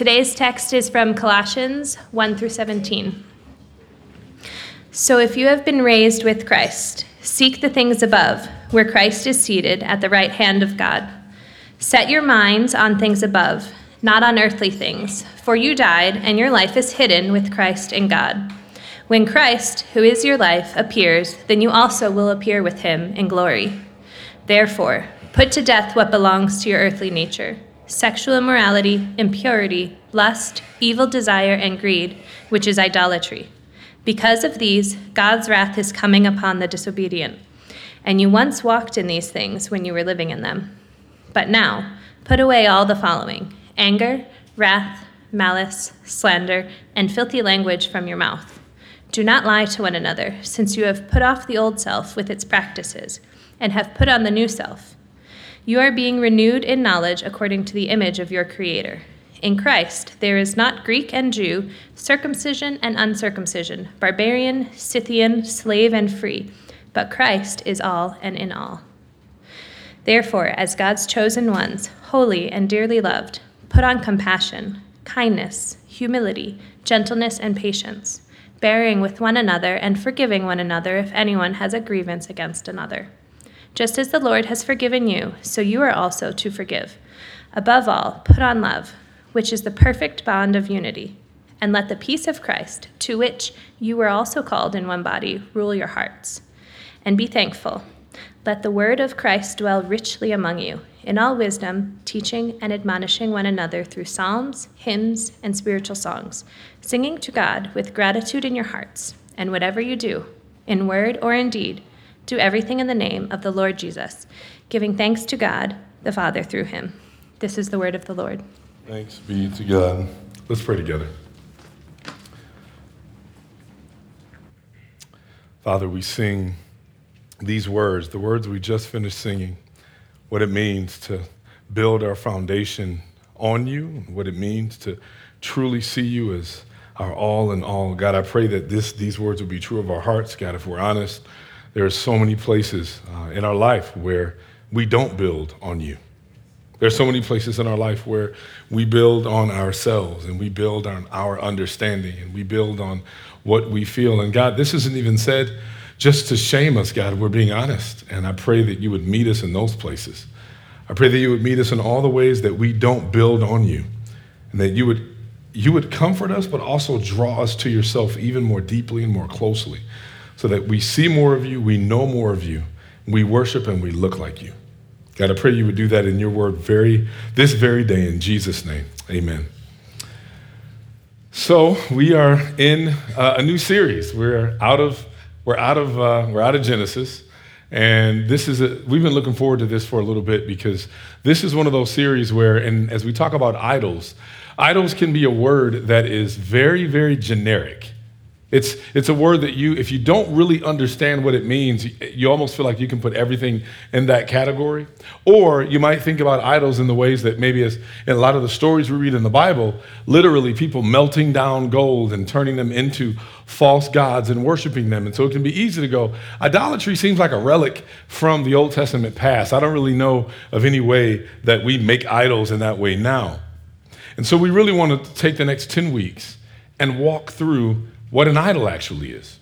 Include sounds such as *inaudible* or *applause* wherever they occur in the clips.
Today's text is from Colossians 1 through 17. So if you have been raised with Christ, seek the things above, where Christ is seated at the right hand of God. Set your minds on things above, not on earthly things, for you died, and your life is hidden with Christ in God. When Christ, who is your life, appears, then you also will appear with him in glory. Therefore, put to death what belongs to your earthly nature sexual immorality, impurity, lust, evil desire, and greed, which is idolatry. Because of these, God's wrath is coming upon the disobedient. And you once walked in these things when you were living in them. But now, put away all the following anger, wrath, malice, slander, and filthy language from your mouth. Do not lie to one another, since you have put off the old self with its practices, and have put on the new self you are being renewed in knowledge according to the image of your Creator. In Christ, there is not Greek and Jew, circumcision and uncircumcision, barbarian, Scythian, slave and free, but Christ is all and in all. Therefore, as God's chosen ones, holy and dearly loved, put on compassion, kindness, humility, gentleness, and patience, bearing with one another and forgiving one another if anyone has a grievance against another. Just as the Lord has forgiven you, so you are also to forgive. Above all, put on love, which is the perfect bond of unity. And let the peace of Christ, to which you were also called in one body, rule your hearts. And be thankful. Let the word of Christ dwell richly among you, in all wisdom, teaching and admonishing one another through psalms, hymns, and spiritual songs, singing to God with gratitude in your hearts. And whatever you do, in word or in deed, do everything in the name of the Lord Jesus, giving thanks to God the Father through him. This is the word of the Lord. Thanks be to God. Let's pray together. Father, we sing these words, the words we just finished singing, what it means to build our foundation on you, what it means to truly see you as our all in all. God, I pray that this, these words will be true of our hearts, God, if we're honest there are so many places uh, in our life where we don't build on you. There are so many places in our life where we build on ourselves and we build on our understanding and we build on what we feel. And God, this isn't even said just to shame us, God. We're being honest. And I pray that you would meet us in those places. I pray that you would meet us in all the ways that we don't build on you and that you would, you would comfort us, but also draw us to yourself even more deeply and more closely so that we see more of you, we know more of you, we worship and we look like you. God, I pray you would do that in your word very this very day in Jesus' name. Amen. So we are in uh, a new series. We're out of we're out of uh, we're out of Genesis, and this is a, we've been looking forward to this for a little bit because this is one of those series where, and as we talk about idols, idols can be a word that is very very generic. It's, it's a word that you, if you don't really understand what it means, you almost feel like you can put everything in that category. Or you might think about idols in the ways that maybe as in a lot of the stories we read in the Bible, literally people melting down gold and turning them into false gods and worshiping them. And so it can be easy to go, idolatry seems like a relic from the Old Testament past. I don't really know of any way that we make idols in that way now. And so we really want to take the next 10 weeks and walk through what an idol actually is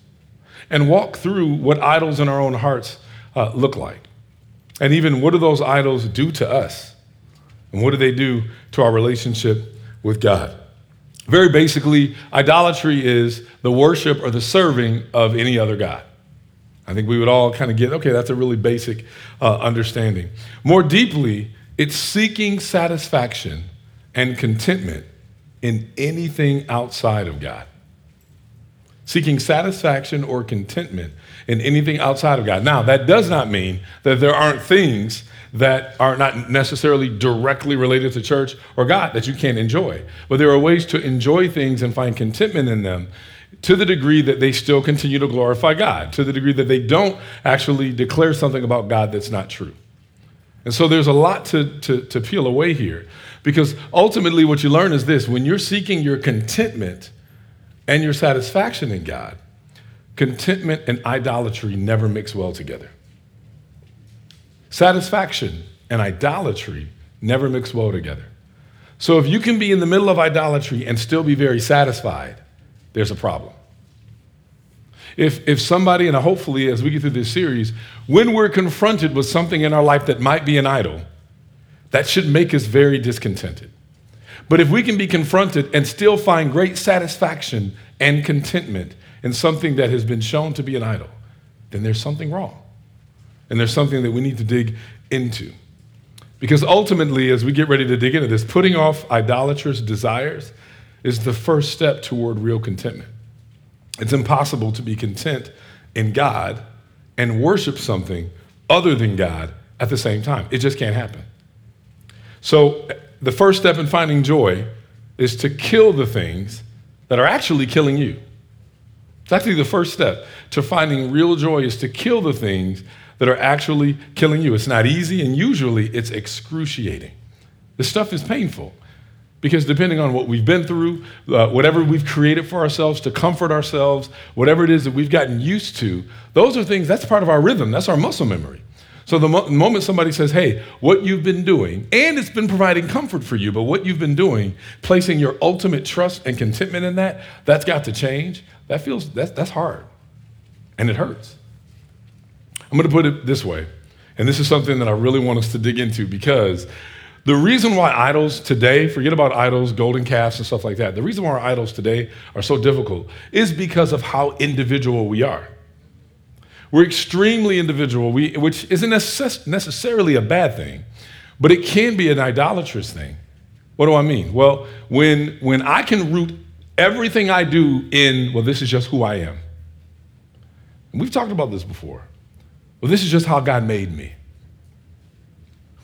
and walk through what idols in our own hearts uh, look like. And even what do those idols do to us? And what do they do to our relationship with God? Very basically, idolatry is the worship or the serving of any other God. I think we would all kind of get, okay, that's a really basic uh, understanding. More deeply, it's seeking satisfaction and contentment in anything outside of God seeking satisfaction or contentment in anything outside of God. Now, that does not mean that there aren't things that are not necessarily directly related to church or God that you can't enjoy. But there are ways to enjoy things and find contentment in them to the degree that they still continue to glorify God, to the degree that they don't actually declare something about God that's not true. And so there's a lot to, to, to peel away here because ultimately what you learn is this when you're seeking your contentment, and your satisfaction in God, contentment and idolatry never mix well together. Satisfaction and idolatry never mix well together. So if you can be in the middle of idolatry and still be very satisfied, there's a problem. If, if somebody, and hopefully as we get through this series, when we're confronted with something in our life that might be an idol, that should make us very discontented. But if we can be confronted and still find great satisfaction and contentment in something that has been shown to be an idol, then there's something wrong. And there's something that we need to dig into. Because ultimately, as we get ready to dig into this, putting off idolatrous desires is the first step toward real contentment. It's impossible to be content in God and worship something other than God at the same time. It just can't happen. So, the first step in finding joy is to kill the things that are actually killing you. It's actually the first step to finding real joy is to kill the things that are actually killing you. It's not easy, and usually it's excruciating. This stuff is painful because depending on what we've been through, uh, whatever we've created for ourselves to comfort ourselves, whatever it is that we've gotten used to, those are things, that's part of our rhythm, that's our muscle memory. So the mo- moment somebody says, hey, what you've been doing, and it's been providing comfort for you, but what you've been doing, placing your ultimate trust and contentment in that, that's got to change. That feels, that's, that's hard. And it hurts. I'm going to put it this way, and this is something that I really want us to dig into because the reason why idols today, forget about idols, golden calves, and stuff like that, the reason why our idols today are so difficult is because of how individual we are. We're extremely individual, we, which isn't necess- necessarily a bad thing, but it can be an idolatrous thing. What do I mean? Well, when, when I can root everything I do in, well, this is just who I am. And we've talked about this before. Well, this is just how God made me.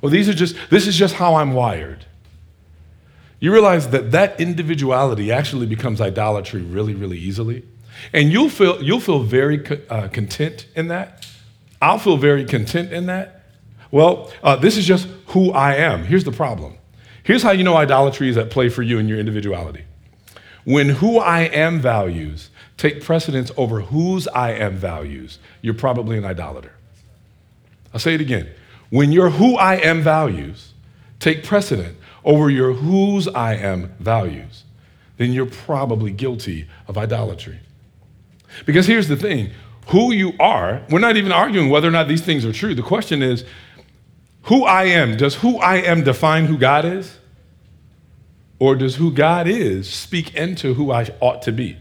Well, these are just, this is just how I'm wired. You realize that that individuality actually becomes idolatry really, really easily. And you'll feel, you'll feel very uh, content in that. I'll feel very content in that. Well, uh, this is just who I am. Here's the problem. Here's how you know idolatry is at play for you in your individuality. When who I am values take precedence over whose I am values, you're probably an idolater. I'll say it again. When your who I am values take precedent over your whose I am values, then you're probably guilty of idolatry. Because here's the thing who you are, we're not even arguing whether or not these things are true. The question is, who I am, does who I am define who God is? Or does who God is speak into who I ought to be?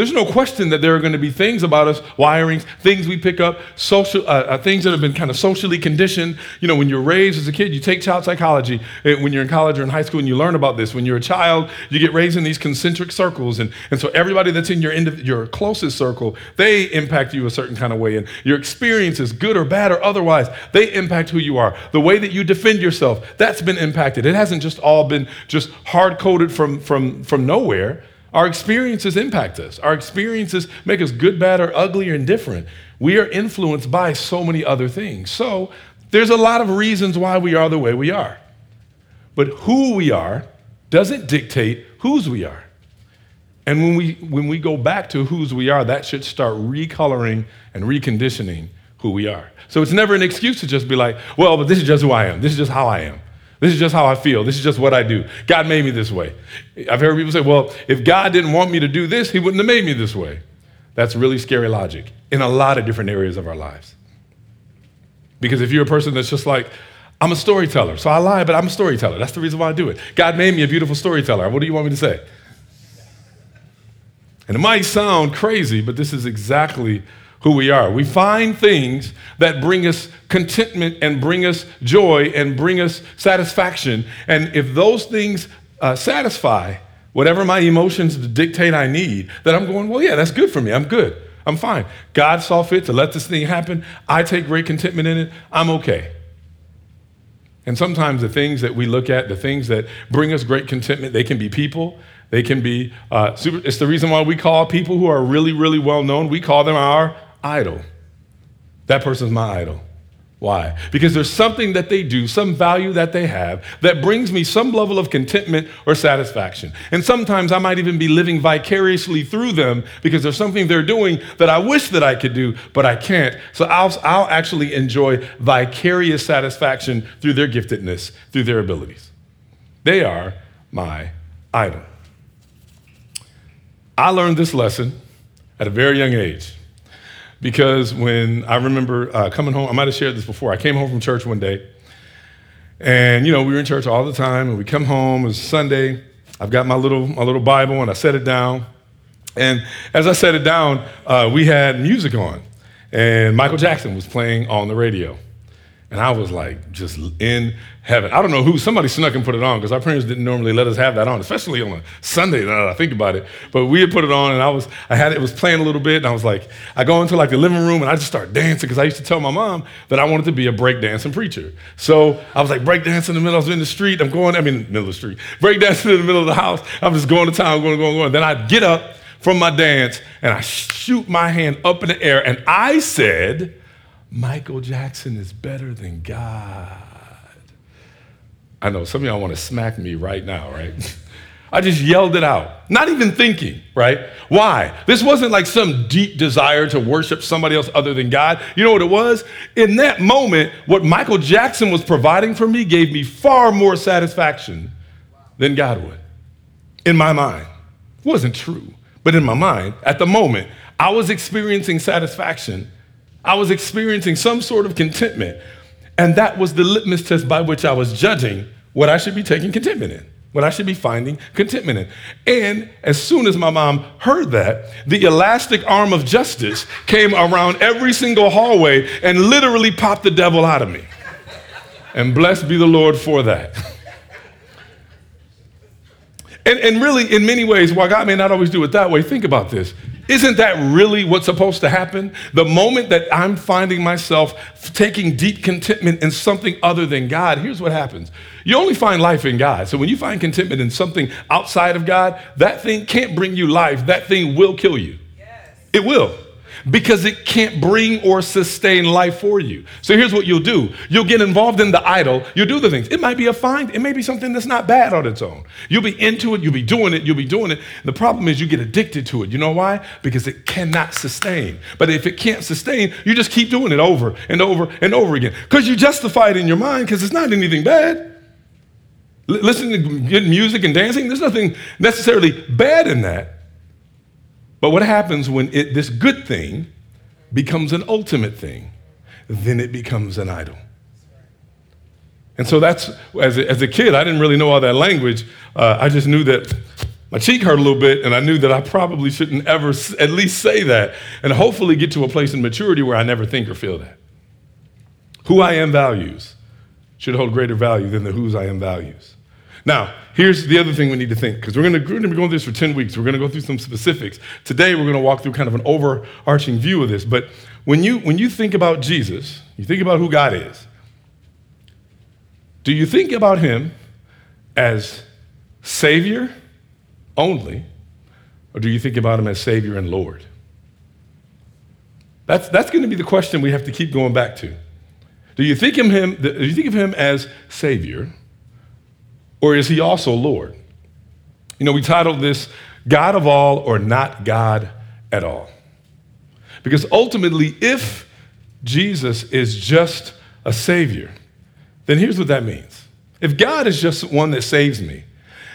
There's no question that there are going to be things about us, wirings, things we pick up, social, uh, uh, things that have been kind of socially conditioned. You know, when you're raised as a kid, you take child psychology. When you're in college or in high school and you learn about this, when you're a child, you get raised in these concentric circles. And, and so everybody that's in your, your closest circle, they impact you a certain kind of way. And your experiences, good or bad or otherwise, they impact who you are. The way that you defend yourself, that's been impacted. It hasn't just all been just hard coded from, from, from nowhere. Our experiences impact us. Our experiences make us good, bad, or ugly or indifferent. We are influenced by so many other things. So there's a lot of reasons why we are the way we are. But who we are doesn't dictate whose we are. And when we, when we go back to whose we are, that should start recoloring and reconditioning who we are. So it's never an excuse to just be like, well, but this is just who I am. This is just how I am. This is just how I feel. This is just what I do. God made me this way. I've heard people say, well, if God didn't want me to do this, He wouldn't have made me this way. That's really scary logic in a lot of different areas of our lives. Because if you're a person that's just like, I'm a storyteller, so I lie, but I'm a storyteller. That's the reason why I do it. God made me a beautiful storyteller. What do you want me to say? And it might sound crazy, but this is exactly who we are. We find things that bring us contentment and bring us joy and bring us satisfaction. And if those things uh, satisfy whatever my emotions dictate I need, then I'm going, well, yeah, that's good for me. I'm good. I'm fine. God saw fit to let this thing happen. I take great contentment in it. I'm okay. And sometimes the things that we look at, the things that bring us great contentment, they can be people, they can be, uh, super, it's the reason why we call people who are really, really well known, we call them our idol. That person's my idol. Why? Because there's something that they do, some value that they have, that brings me some level of contentment or satisfaction. And sometimes I might even be living vicariously through them because there's something they're doing that I wish that I could do, but I can't. So I'll, I'll actually enjoy vicarious satisfaction through their giftedness, through their abilities. They are my idol. I learned this lesson at a very young age because when I remember uh, coming home, I might have shared this before. I came home from church one day, and you know we were in church all the time, and we come home. It was Sunday. I've got my little my little Bible, and I set it down. And as I set it down, uh, we had music on, and Michael Jackson was playing on the radio. And I was like, just in heaven. I don't know who, somebody snuck and put it on because our parents didn't normally let us have that on, especially on a Sunday now that I think about it. But we had put it on and I was, I had it, was playing a little bit and I was like, I go into like the living room and I just start dancing because I used to tell my mom that I wanted to be a breakdancing preacher. So I was like breakdancing in the middle, I was in the street, I'm going, I mean, middle of the street, breakdancing in the middle of the house. I'm just going to town, going, going, going. Then I'd get up from my dance and I shoot my hand up in the air and I said, Michael Jackson is better than God. I know some of y'all want to smack me right now, right? *laughs* I just yelled it out, not even thinking, right? Why? This wasn't like some deep desire to worship somebody else other than God. You know what it was? In that moment, what Michael Jackson was providing for me gave me far more satisfaction than God would. In my mind. It wasn't true, but in my mind, at the moment, I was experiencing satisfaction I was experiencing some sort of contentment. And that was the litmus test by which I was judging what I should be taking contentment in, what I should be finding contentment in. And as soon as my mom heard that, the elastic arm of justice came around every single hallway and literally popped the devil out of me. And blessed be the Lord for that. And, and really, in many ways, while God may not always do it that way, think about this. Isn't that really what's supposed to happen? The moment that I'm finding myself taking deep contentment in something other than God, here's what happens. You only find life in God. So when you find contentment in something outside of God, that thing can't bring you life. That thing will kill you. Yes. It will because it can't bring or sustain life for you. So here's what you'll do you'll get involved in the idol, you'll do the things. It might be a find, it may be something that's not bad on its own. You'll be into it, you'll be doing it, you'll be doing it. The problem is you get addicted to it. You know why? Because it cannot sustain. But if it can't sustain, you just keep doing it over and over and over again because you justify it in your mind because it's not anything bad. L- listening to good music and dancing, there's nothing necessarily bad in that. But what happens when it, this good thing becomes an ultimate thing? Then it becomes an idol. And so that's, as a, as a kid, I didn't really know all that language. Uh, I just knew that my cheek hurt a little bit, and I knew that I probably shouldn't ever at least say that, and hopefully get to a place in maturity where I never think or feel that. Who I am values should hold greater value than the whose I am values. Now, here's the other thing we need to think, because we're going to be going through this for 10 weeks. We're going to go through some specifics. Today, we're going to walk through kind of an overarching view of this. But when you, when you think about Jesus, you think about who God is, do you think about him as Savior only, or do you think about him as Savior and Lord? That's, that's going to be the question we have to keep going back to. Do you think of him, do you think of him as Savior? Or is he also Lord? You know, we titled this God of all or not God at all. Because ultimately, if Jesus is just a Savior, then here's what that means. If God is just one that saves me,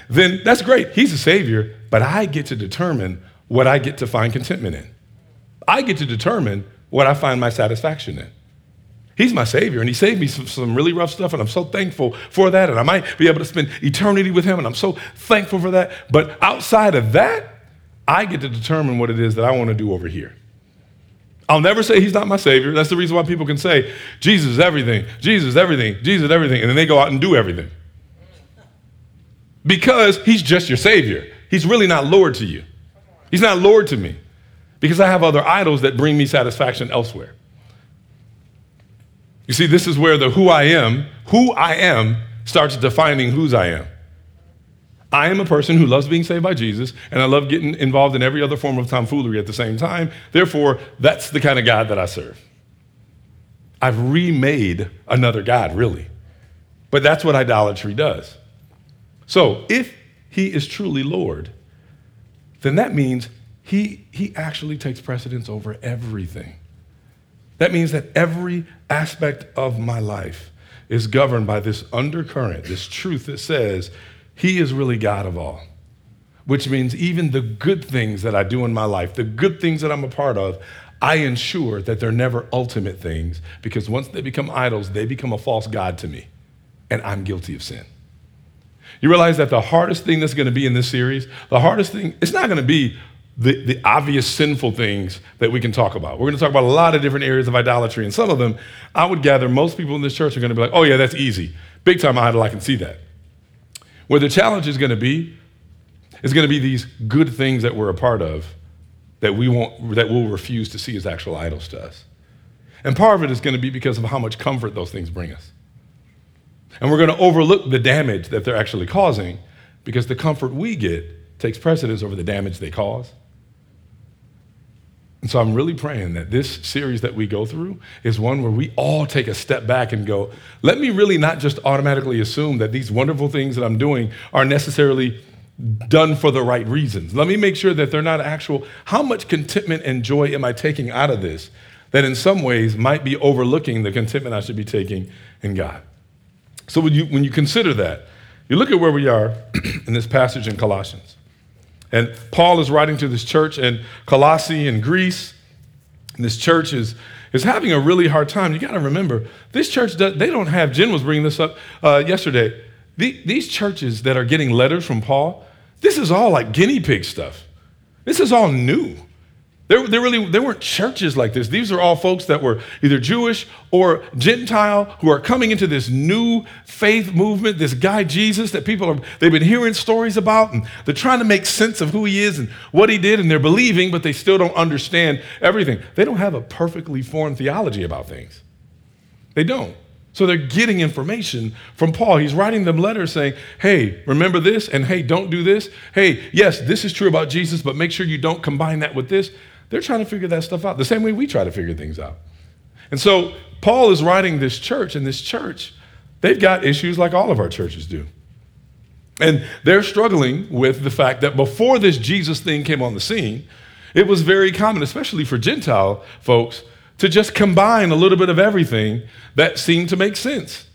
then that's great. He's a Savior, but I get to determine what I get to find contentment in. I get to determine what I find my satisfaction in. He's my Savior, and He saved me from some really rough stuff, and I'm so thankful for that. And I might be able to spend eternity with Him, and I'm so thankful for that. But outside of that, I get to determine what it is that I want to do over here. I'll never say He's not my Savior. That's the reason why people can say, Jesus is everything, Jesus is everything, Jesus is everything, and then they go out and do everything. Because He's just your Savior. He's really not Lord to you. He's not Lord to me because I have other idols that bring me satisfaction elsewhere. You see, this is where the who I am, who I am, starts defining whose I am. I am a person who loves being saved by Jesus, and I love getting involved in every other form of tomfoolery at the same time. Therefore, that's the kind of God that I serve. I've remade another God, really. But that's what idolatry does. So, if he is truly Lord, then that means he, he actually takes precedence over everything. That means that every aspect of my life is governed by this undercurrent, this truth that says, He is really God of all, which means even the good things that I do in my life, the good things that I'm a part of, I ensure that they're never ultimate things because once they become idols, they become a false God to me, and I'm guilty of sin. You realize that the hardest thing that's going to be in this series, the hardest thing, it's not going to be the, the obvious sinful things that we can talk about. We're going to talk about a lot of different areas of idolatry, and some of them, I would gather most people in this church are going to be like, oh, yeah, that's easy. Big time idol, I can see that. Where the challenge is going to be, is going to be these good things that we're a part of that we won't, that we'll refuse to see as actual idols to us. And part of it is going to be because of how much comfort those things bring us. And we're going to overlook the damage that they're actually causing because the comfort we get takes precedence over the damage they cause. And so I'm really praying that this series that we go through is one where we all take a step back and go, let me really not just automatically assume that these wonderful things that I'm doing are necessarily done for the right reasons. Let me make sure that they're not actual. How much contentment and joy am I taking out of this that in some ways might be overlooking the contentment I should be taking in God? So when you, when you consider that, you look at where we are *clears throat* in this passage in Colossians. And Paul is writing to this church in Colossae in Greece. And this church is, is having a really hard time. You got to remember, this church, does, they don't have, Jen was bringing this up uh, yesterday. The, these churches that are getting letters from Paul, this is all like guinea pig stuff. This is all new. There, really there weren't churches like this. These are all folks that were either Jewish or Gentile who are coming into this new faith movement, this guy Jesus that people are they've been hearing stories about and they're trying to make sense of who he is and what he did and they're believing, but they still don't understand everything. They don't have a perfectly formed theology about things. They don't. So they're getting information from Paul. He's writing them letters saying, hey, remember this, and hey, don't do this. Hey, yes, this is true about Jesus, but make sure you don't combine that with this. They're trying to figure that stuff out the same way we try to figure things out. And so Paul is writing this church, and this church, they've got issues like all of our churches do. And they're struggling with the fact that before this Jesus thing came on the scene, it was very common, especially for Gentile folks, to just combine a little bit of everything that seemed to make sense.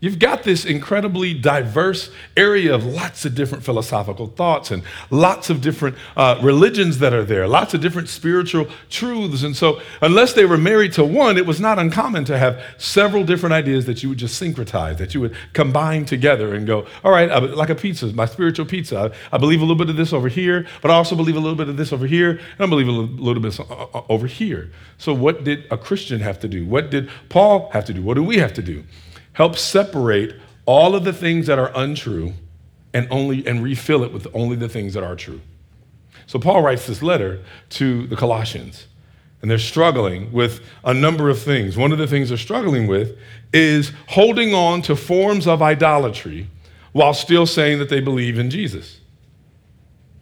You've got this incredibly diverse area of lots of different philosophical thoughts and lots of different uh, religions that are there, lots of different spiritual truths. And so, unless they were married to one, it was not uncommon to have several different ideas that you would just syncretize, that you would combine together and go, all right, like a pizza, my spiritual pizza. I, I believe a little bit of this over here, but I also believe a little bit of this over here, and I believe a little, little bit uh, uh, over here. So, what did a Christian have to do? What did Paul have to do? What do we have to do? Help separate all of the things that are untrue and only and refill it with only the things that are true. So Paul writes this letter to the Colossians, and they're struggling with a number of things. One of the things they're struggling with is holding on to forms of idolatry while still saying that they believe in Jesus.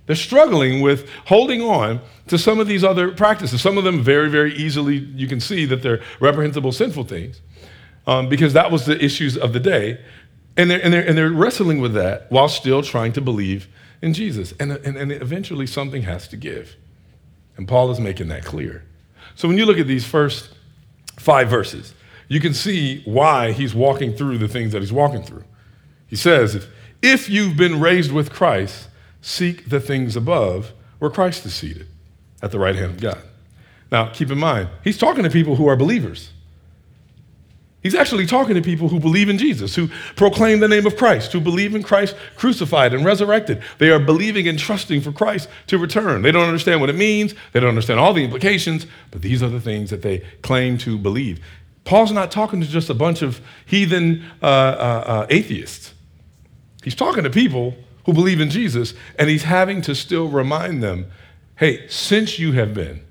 They're struggling with holding on to some of these other practices. Some of them very, very easily, you can see that they're reprehensible, sinful things um, because that was the issues of the day. And they're, and, they're, and they're wrestling with that while still trying to believe in Jesus. And, and, and eventually something has to give. And Paul is making that clear. So when you look at these first five verses, you can see why he's walking through the things that he's walking through. He says, if, if you've been raised with Christ, seek the things above where Christ is seated at the right hand of God. Now, keep in mind, he's talking to people who are believers. He's actually talking to people who believe in Jesus, who proclaim the name of Christ, who believe in Christ crucified and resurrected. They are believing and trusting for Christ to return. They don't understand what it means, they don't understand all the implications, but these are the things that they claim to believe. Paul's not talking to just a bunch of heathen uh, uh, uh, atheists. He's talking to people who believe in Jesus, and he's having to still remind them hey, since you have been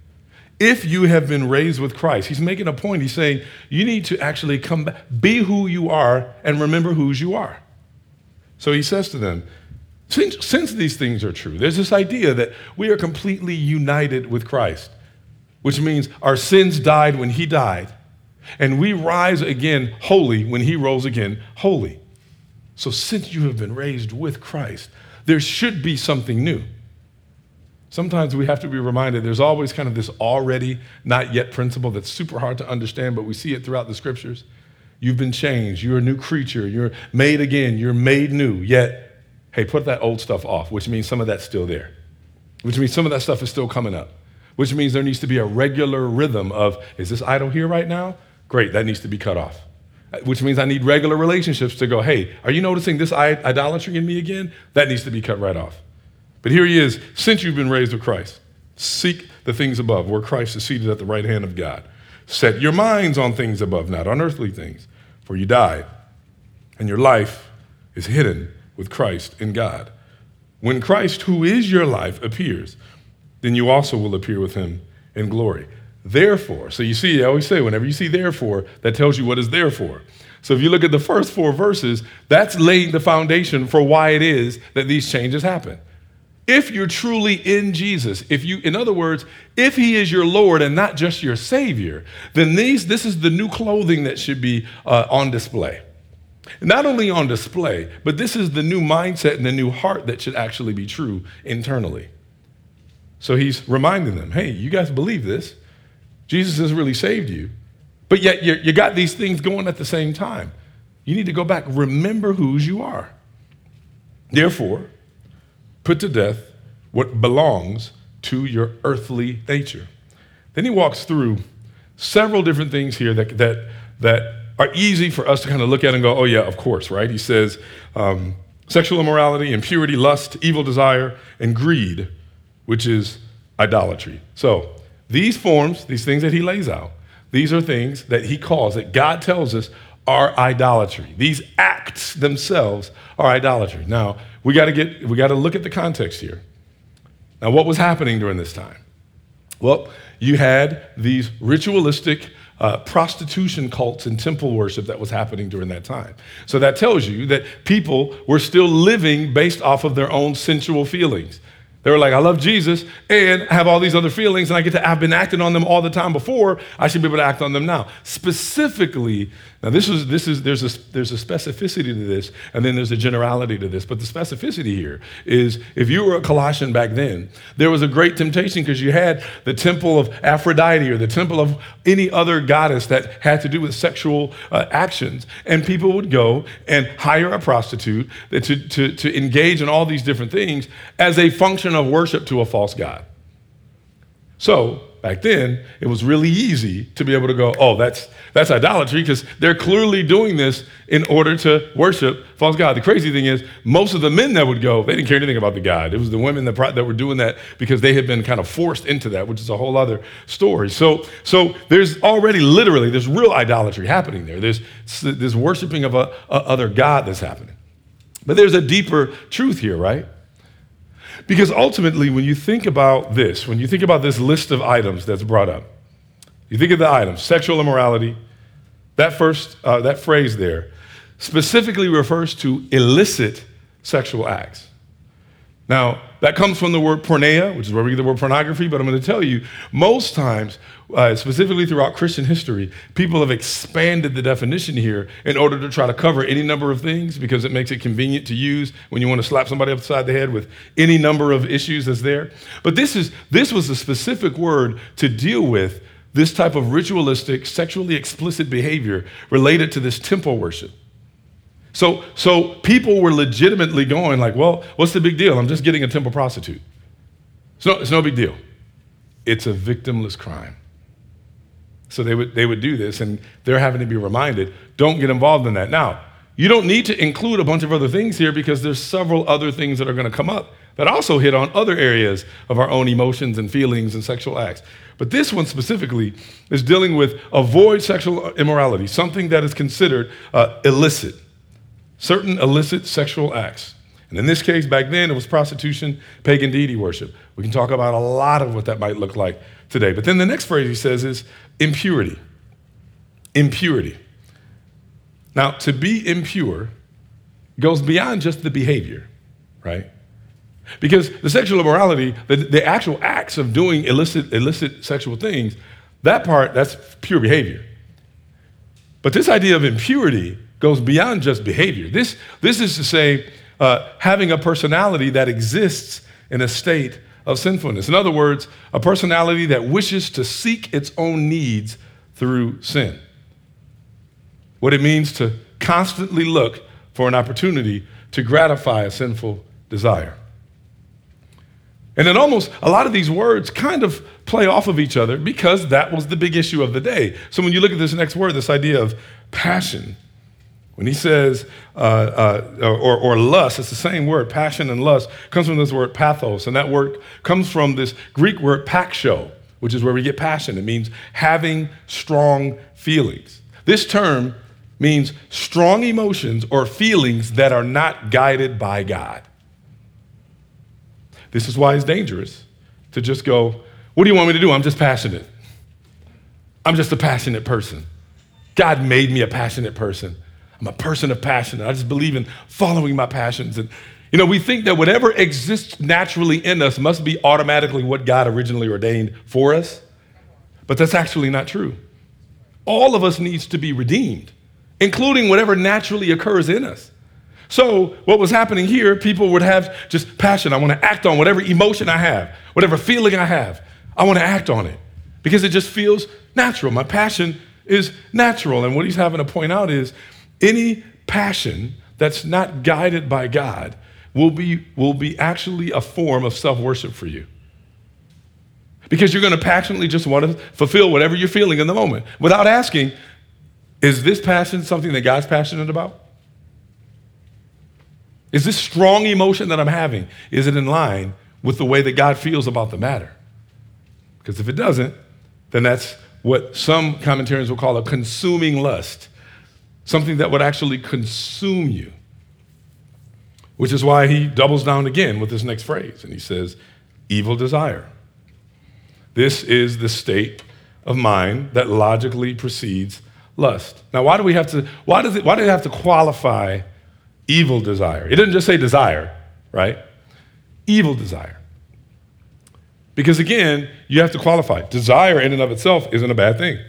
if you have been raised with Christ. He's making a point. He's saying you need to actually come back, be who you are, and remember whose you are. So he says to them, since, since these things are true, there's this idea that we are completely united with Christ, which means our sins died when he died, and we rise again holy when he rose again holy. So since you have been raised with Christ, there should be something new. Sometimes we have to be reminded there's always kind of this already, not yet principle that's super hard to understand, but we see it throughout the scriptures. You've been changed. You're a new creature. You're made again. You're made new. Yet, hey, put that old stuff off, which means some of that's still there, which means some of that stuff is still coming up, which means there needs to be a regular rhythm of, is this idol here right now? Great, that needs to be cut off. Which means I need regular relationships to go, hey, are you noticing this idolatry in me again? That needs to be cut right off. But here he is, since you've been raised with Christ, seek the things above, where Christ is seated at the right hand of God. Set your minds on things above, not on earthly things, for you died, and your life is hidden with Christ in God. When Christ, who is your life, appears, then you also will appear with him in glory. Therefore, so you see, I always say, whenever you see therefore, that tells you what is there for. So if you look at the first four verses, that's laying the foundation for why it is that these changes happen. If you're truly in Jesus, if you, in other words, if He is your Lord and not just your Savior, then these, this is the new clothing that should be uh, on display. Not only on display, but this is the new mindset and the new heart that should actually be true internally. So he's reminding them hey, you guys believe this. Jesus has really saved you, but yet you got these things going at the same time. You need to go back, remember whose you are. Therefore, put to death what belongs to your earthly nature. Then he walks through several different things here that, that, that are easy for us to kind of look at and go, oh, yeah, of course, right? He says um, sexual immorality, impurity, lust, evil desire, and greed, which is idolatry. So these forms, these things that he lays out, these are things that he calls, that God tells us are idolatry. These acts themselves are idolatry. Now, we got to get we got to look at the context here. Now, what was happening during this time? Well, you had these ritualistic uh, prostitution cults and temple worship that was happening during that time. So that tells you that people were still living based off of their own sensual feelings. They were like, I love Jesus and I have all these other feelings, and I get to, I've been acting on them all the time before. I should be able to act on them now. Specifically, now this is, this is there's, a, there's a specificity to this, and then there's a generality to this. But the specificity here is if you were a Colossian back then, there was a great temptation because you had the temple of Aphrodite or the temple of any other goddess that had to do with sexual uh, actions. And people would go and hire a prostitute to, to, to engage in all these different things as a function of worship to a false God. So back then, it was really easy to be able to go, oh, that's, that's idolatry because they're clearly doing this in order to worship false God. The crazy thing is, most of the men that would go, they didn't care anything about the God. It was the women that, that were doing that because they had been kind of forced into that, which is a whole other story. So, so there's already literally, there's real idolatry happening there. There's this worshiping of a, a other God that's happening. But there's a deeper truth here, right? Because ultimately, when you think about this, when you think about this list of items that's brought up, you think of the items sexual immorality, that first, uh, that phrase there specifically refers to illicit sexual acts. Now, that comes from the word porneia, which is where we get the word pornography, but I'm going to tell you, most times, uh, specifically throughout Christian history, people have expanded the definition here in order to try to cover any number of things because it makes it convenient to use when you want to slap somebody upside the head with any number of issues that's there. But this, is, this was a specific word to deal with this type of ritualistic, sexually explicit behavior related to this temple worship. So, so people were legitimately going like, well, what's the big deal? I'm just getting a temple prostitute. It's no, it's no big deal. It's a victimless crime. So they would, they would do this, and they're having to be reminded, don't get involved in that. Now, you don't need to include a bunch of other things here because there's several other things that are going to come up that also hit on other areas of our own emotions and feelings and sexual acts. But this one specifically is dealing with avoid sexual immorality, something that is considered uh, illicit certain illicit sexual acts. And in this case, back then, it was prostitution, pagan deity worship. We can talk about a lot of what that might look like today. But then the next phrase he says is impurity. Impurity. Now, to be impure goes beyond just the behavior, right? Because the sexual immorality, the, the actual acts of doing illicit, illicit sexual things, that part, that's pure behavior. But this idea of impurity goes beyond just behavior. This, this is to say, uh, having a personality that exists in a state of sinfulness. In other words, a personality that wishes to seek its own needs through sin. What it means to constantly look for an opportunity to gratify a sinful desire. And then almost a lot of these words kind of play off of each other because that was the big issue of the day. So when you look at this next word, this idea of passion, when he says, uh, uh, or, or lust, it's the same word, passion and lust, comes from this word pathos. And that word comes from this Greek word paxo, which is where we get passion. It means having strong feelings. This term means strong emotions or feelings that are not guided by God. This is why it's dangerous to just go, What do you want me to do? I'm just passionate. I'm just a passionate person. God made me a passionate person. I'm a person of passion. I just believe in following my passions. And, you know, we think that whatever exists naturally in us must be automatically what God originally ordained for us. But that's actually not true. All of us needs to be redeemed, including whatever naturally occurs in us. So, what was happening here, people would have just passion. I want to act on whatever emotion I have, whatever feeling I have. I want to act on it because it just feels natural. My passion is natural. And what he's having to point out is any passion that's not guided by God will be, will be actually a form of self worship for you. Because you're going to passionately just want to fulfill whatever you're feeling in the moment without asking, is this passion something that God's passionate about? Is this strong emotion that I'm having, is it in line with the way that God feels about the matter? Because if it doesn't, then that's what some commentaries will call a consuming lust something that would actually consume you. Which is why he doubles down again with this next phrase, and he says, evil desire. This is the state of mind that logically precedes lust. Now, why do we have to, why does it, why do it have to qualify evil desire? It doesn't just say desire, right? Evil desire. Because again, you have to qualify. Desire in and of itself isn't a bad thing.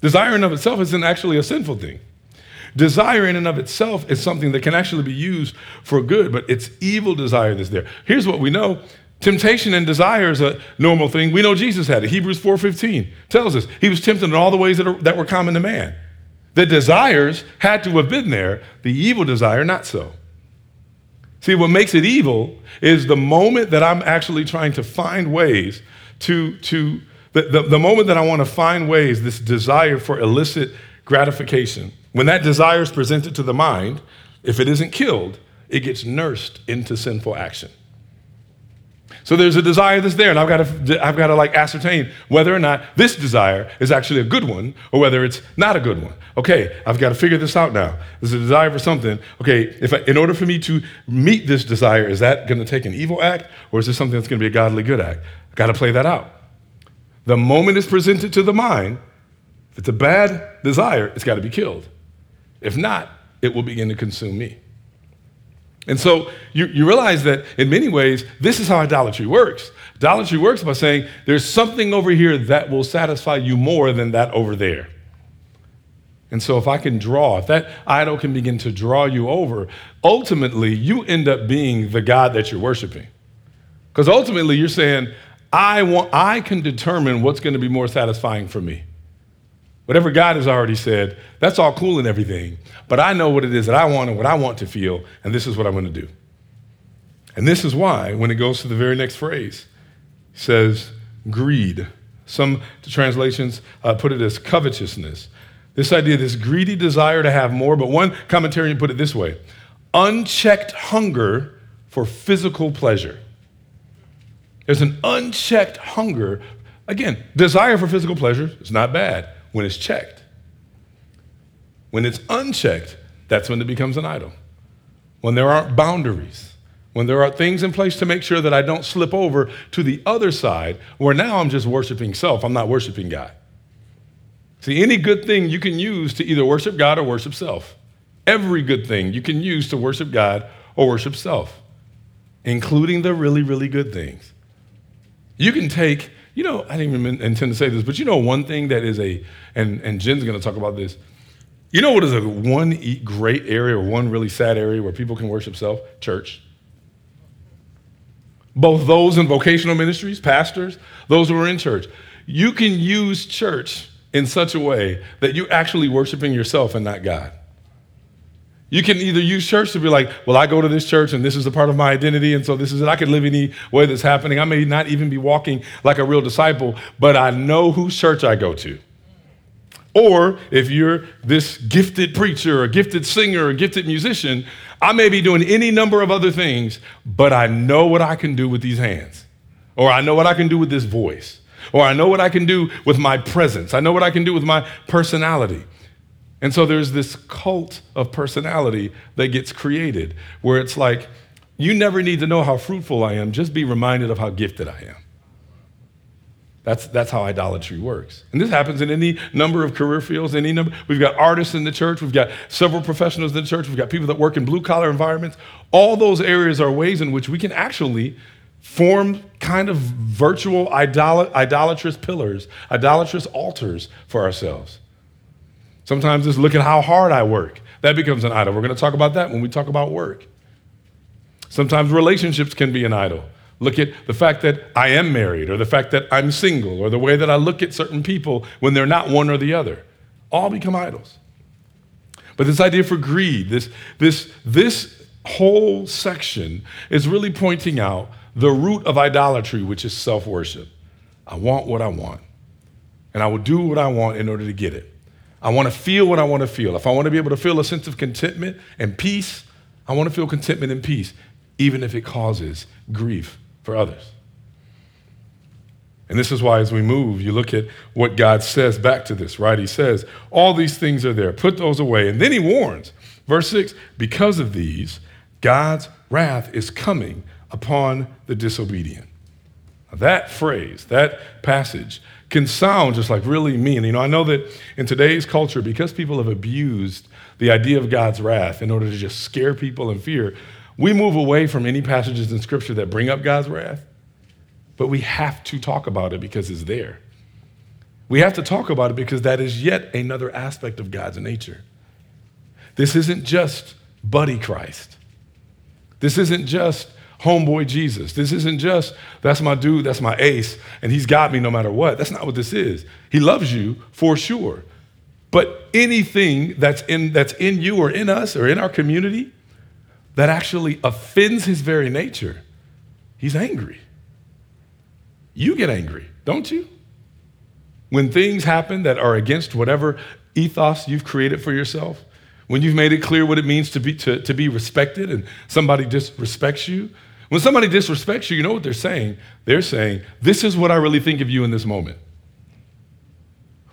Desire in of itself isn't actually a sinful thing. Desire in and of itself is something that can actually be used for good, but it's evil desire that's there. Here's what we know. Temptation and desire is a normal thing. We know Jesus had it. Hebrews 4.15 tells us he was tempted in all the ways that, are, that were common to man. The desires had to have been there, the evil desire not so. See, what makes it evil is the moment that I'm actually trying to find ways to, to the, the, the moment that I want to find ways, this desire for illicit gratification, when that desire is presented to the mind, if it isn't killed, it gets nursed into sinful action. So there's a desire that's there, and I've got to, I've got to like ascertain whether or not this desire is actually a good one or whether it's not a good one. Okay, I've got to figure this out now. There's a desire for something. Okay, if I, in order for me to meet this desire, is that going to take an evil act or is this something that's going to be a godly good act? I've got to play that out. The moment it's presented to the mind, if it's a bad desire, it's got to be killed. If not, it will begin to consume me. And so you, you realize that in many ways, this is how idolatry works. Idolatry works by saying there's something over here that will satisfy you more than that over there. And so, if I can draw, if that idol can begin to draw you over, ultimately you end up being the God that you're worshiping. Because ultimately you're saying, I, want, I can determine what's going to be more satisfying for me. Whatever God has already said, that's all cool and everything. But I know what it is that I want and what I want to feel, and this is what I'm going to do. And this is why, when it goes to the very next phrase, says greed. Some translations uh, put it as covetousness. This idea, this greedy desire to have more, but one commentary put it this way unchecked hunger for physical pleasure. There's an unchecked hunger. Again, desire for physical pleasure is not bad when it's checked. When it's unchecked, that's when it becomes an idol. When there aren't boundaries, when there are things in place to make sure that I don't slip over to the other side where now I'm just worshiping self, I'm not worshiping God. See, any good thing you can use to either worship God or worship self. Every good thing you can use to worship God or worship self, including the really, really good things. You can take, you know, I didn't even intend to say this, but you know one thing that is a, and, and Jen's gonna talk about this. You know what is a one great area or one really sad area where people can worship self? Church. Both those in vocational ministries, pastors, those who are in church. You can use church in such a way that you're actually worshiping yourself and not God. You can either use church to be like, well, I go to this church and this is a part of my identity, and so this is it. I can live any way that's happening. I may not even be walking like a real disciple, but I know whose church I go to. Or if you're this gifted preacher, or gifted singer, or gifted musician, I may be doing any number of other things, but I know what I can do with these hands, or I know what I can do with this voice, or I know what I can do with my presence, I know what I can do with my personality. And so there's this cult of personality that gets created where it's like, you never need to know how fruitful I am, just be reminded of how gifted I am. That's, that's how idolatry works. And this happens in any number of career fields, any number. We've got artists in the church, we've got several professionals in the church, we've got people that work in blue collar environments. All those areas are ways in which we can actually form kind of virtual idol- idolatrous pillars, idolatrous altars for ourselves. Sometimes it's look at how hard I work. That becomes an idol. We're going to talk about that when we talk about work. Sometimes relationships can be an idol. Look at the fact that I am married, or the fact that I'm single, or the way that I look at certain people when they're not one or the other. All become idols. But this idea for greed, this, this, this whole section is really pointing out the root of idolatry, which is self worship. I want what I want, and I will do what I want in order to get it. I want to feel what I want to feel. If I want to be able to feel a sense of contentment and peace, I want to feel contentment and peace, even if it causes grief for others. And this is why, as we move, you look at what God says back to this, right? He says, All these things are there, put those away. And then he warns, verse 6 because of these, God's wrath is coming upon the disobedient. Now, that phrase, that passage, can sound just like really mean. You know, I know that in today's culture, because people have abused the idea of God's wrath in order to just scare people in fear, we move away from any passages in Scripture that bring up God's wrath, but we have to talk about it because it's there. We have to talk about it because that is yet another aspect of God's nature. This isn't just buddy Christ. This isn't just homeboy Jesus. This isn't just, that's my dude, that's my ace, and he's got me no matter what. That's not what this is. He loves you for sure. But anything that's in, that's in you or in us or in our community that actually offends his very nature, he's angry. You get angry, don't you? When things happen that are against whatever ethos you've created for yourself, when you've made it clear what it means to be, to, to be respected and somebody disrespects you, when somebody disrespects you, you know what they're saying? They're saying, This is what I really think of you in this moment.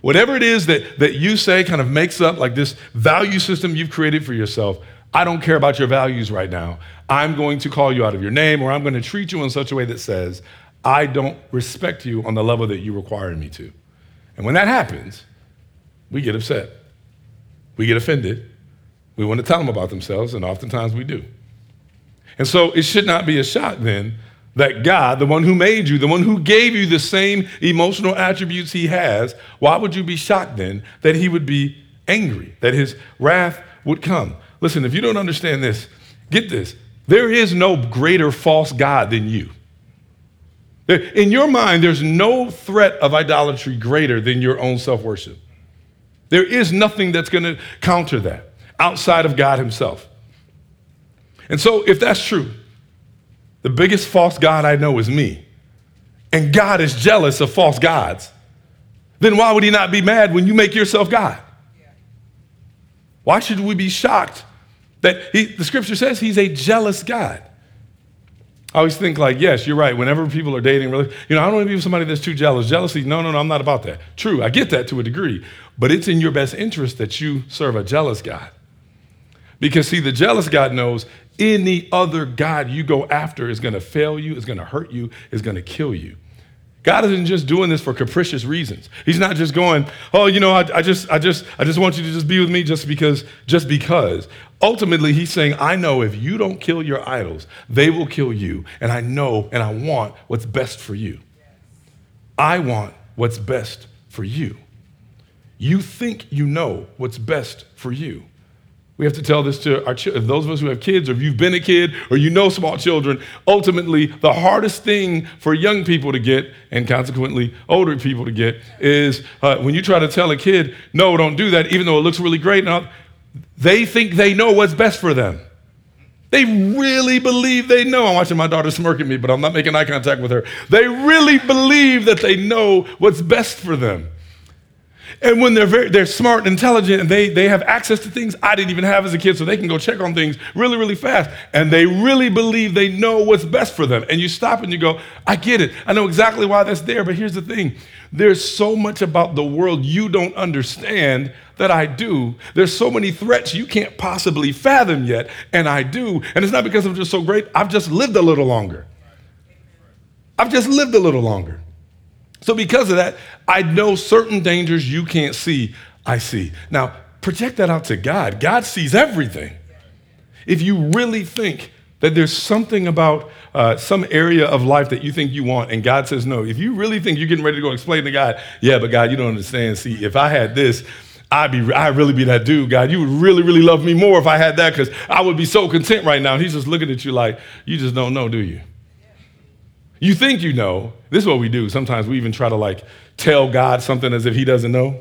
Whatever it is that, that you say kind of makes up like this value system you've created for yourself, I don't care about your values right now. I'm going to call you out of your name or I'm going to treat you in such a way that says, I don't respect you on the level that you require me to. And when that happens, we get upset. We get offended. We want to tell them about themselves, and oftentimes we do. And so it should not be a shock then that God, the one who made you, the one who gave you the same emotional attributes he has, why would you be shocked then that he would be angry, that his wrath would come? Listen, if you don't understand this, get this. There is no greater false God than you. In your mind, there's no threat of idolatry greater than your own self worship. There is nothing that's going to counter that outside of God Himself. And so, if that's true, the biggest false God I know is me, and God is jealous of false gods, then why would He not be mad when you make yourself God? Why should we be shocked that he, the scripture says He's a jealous God? I always think like, yes, you're right. Whenever people are dating, really, you know, I don't want to be with somebody that's too jealous. Jealousy, no, no, no, I'm not about that. True, I get that to a degree, but it's in your best interest that you serve a jealous God. Because see, the jealous God knows any other God you go after is going to fail you, is going to hurt you, is going to kill you. God isn't just doing this for capricious reasons. He's not just going, oh, you know, I, I, just, I just, I just want you to just be with me just because, just because. Ultimately, he's saying, I know if you don't kill your idols, they will kill you. And I know and I want what's best for you. I want what's best for you. You think you know what's best for you. We have to tell this to our. Those of us who have kids, or if you've been a kid, or you know small children, ultimately, the hardest thing for young people to get, and consequently older people to get, is uh, when you try to tell a kid, no, don't do that, even though it looks really great. Now, they think they know what's best for them. They really believe they know. I'm watching my daughter smirk at me, but I'm not making eye contact with her. They really believe that they know what's best for them. And when they're very, they're smart and intelligent and they, they have access to things I didn't even have as a kid, so they can go check on things really, really fast. And they really believe they know what's best for them. And you stop and you go, I get it. I know exactly why that's there. But here's the thing there's so much about the world you don't understand that I do. There's so many threats you can't possibly fathom yet, and I do. And it's not because I'm just so great, I've just lived a little longer. I've just lived a little longer. So, because of that, I know certain dangers you can't see, I see. Now, project that out to God. God sees everything. If you really think that there's something about uh, some area of life that you think you want, and God says no, if you really think you're getting ready to go explain to God, yeah, but God, you don't understand. See, if I had this, I'd be, I'd really be that dude, God. You would really, really love me more if I had that because I would be so content right now. And he's just looking at you like, you just don't know, do you? You think you know. This is what we do. Sometimes we even try to like tell God something as if he doesn't know.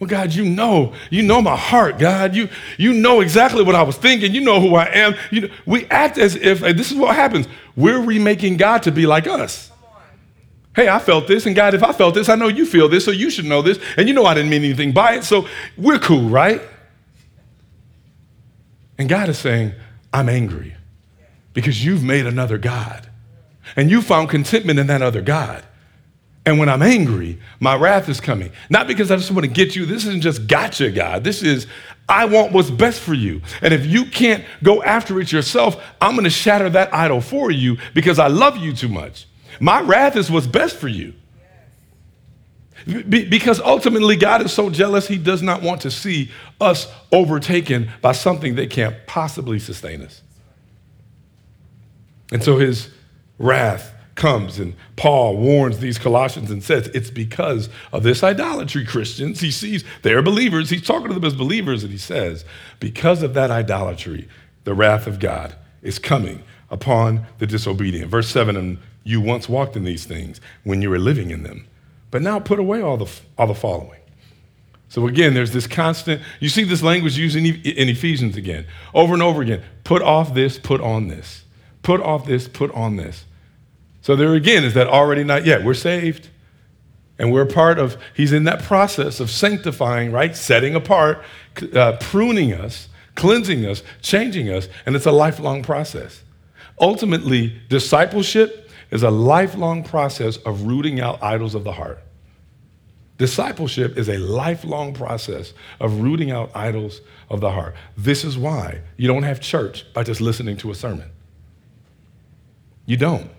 Well, God, you know, you know my heart, God. You, you know exactly what I was thinking. You know who I am. You know, we act as if this is what happens. We're remaking God to be like us. Hey, I felt this, and God, if I felt this, I know you feel this, so you should know this, and you know I didn't mean anything by it, so we're cool, right? And God is saying, I'm angry because you've made another God. And you found contentment in that other God. And when I'm angry, my wrath is coming. Not because I just want to get you. This isn't just gotcha, God. This is, I want what's best for you. And if you can't go after it yourself, I'm going to shatter that idol for you because I love you too much. My wrath is what's best for you. Be- because ultimately, God is so jealous, He does not want to see us overtaken by something that can't possibly sustain us. And so His wrath comes and Paul warns these Colossians and says it's because of this idolatry, Christians. He sees they're believers. He's talking to them as believers and he says, because of that idolatry, the wrath of God is coming upon the disobedient. Verse 7 and you once walked in these things when you were living in them, but now put away all the, all the following. So again, there's this constant, you see this language used in, in Ephesians again, over and over again. Put off this, put on this. Put off this, put on this. So there again is that already not yet. We're saved. And we're part of, he's in that process of sanctifying, right? Setting apart, uh, pruning us, cleansing us, changing us. And it's a lifelong process. Ultimately, discipleship is a lifelong process of rooting out idols of the heart. Discipleship is a lifelong process of rooting out idols of the heart. This is why you don't have church by just listening to a sermon. You don't.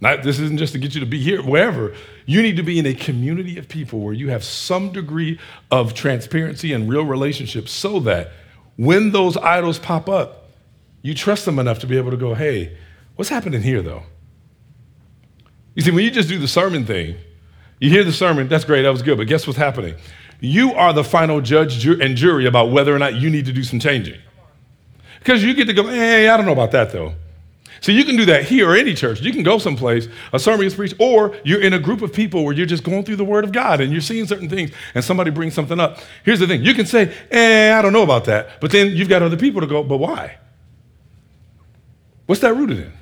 Not, this isn't just to get you to be here, wherever. You need to be in a community of people where you have some degree of transparency and real relationships so that when those idols pop up, you trust them enough to be able to go, hey, what's happening here though? You see, when you just do the sermon thing, you hear the sermon, that's great, that was good, but guess what's happening? You are the final judge and jury about whether or not you need to do some changing. Because you get to go, hey, I don't know about that though. So you can do that here or any church. You can go someplace, a sermon is preached, or you're in a group of people where you're just going through the Word of God and you're seeing certain things and somebody brings something up. Here's the thing you can say, eh, I don't know about that. But then you've got other people to go, but why? What's that rooted in?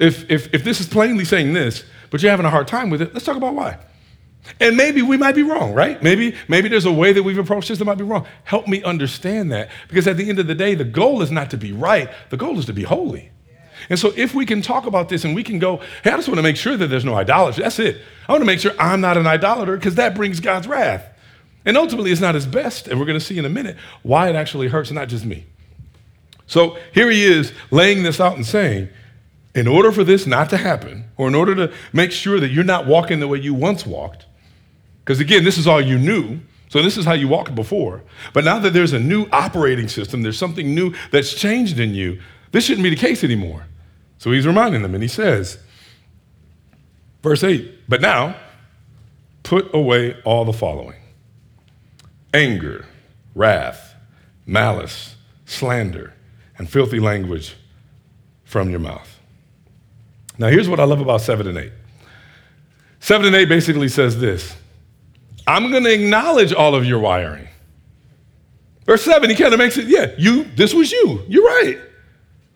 If, if, if this is plainly saying this, but you're having a hard time with it, let's talk about why. And maybe we might be wrong, right? Maybe, maybe there's a way that we've approached this that might be wrong. Help me understand that. Because at the end of the day, the goal is not to be right, the goal is to be holy. And so if we can talk about this and we can go, hey, I just want to make sure that there's no idolatry. That's it. I want to make sure I'm not an idolater because that brings God's wrath. And ultimately, it's not his best. And we're going to see in a minute why it actually hurts, not just me. So here he is laying this out and saying, in order for this not to happen, or in order to make sure that you're not walking the way you once walked, because again, this is all you knew. So this is how you walked before. But now that there's a new operating system, there's something new that's changed in you, this shouldn't be the case anymore. So he's reminding them, and he says, verse 8, but now put away all the following anger, wrath, malice, slander, and filthy language from your mouth. Now, here's what I love about 7 and 8. 7 and 8 basically says this I'm going to acknowledge all of your wiring. Verse 7, he kind of makes it, yeah, you, this was you. You're right.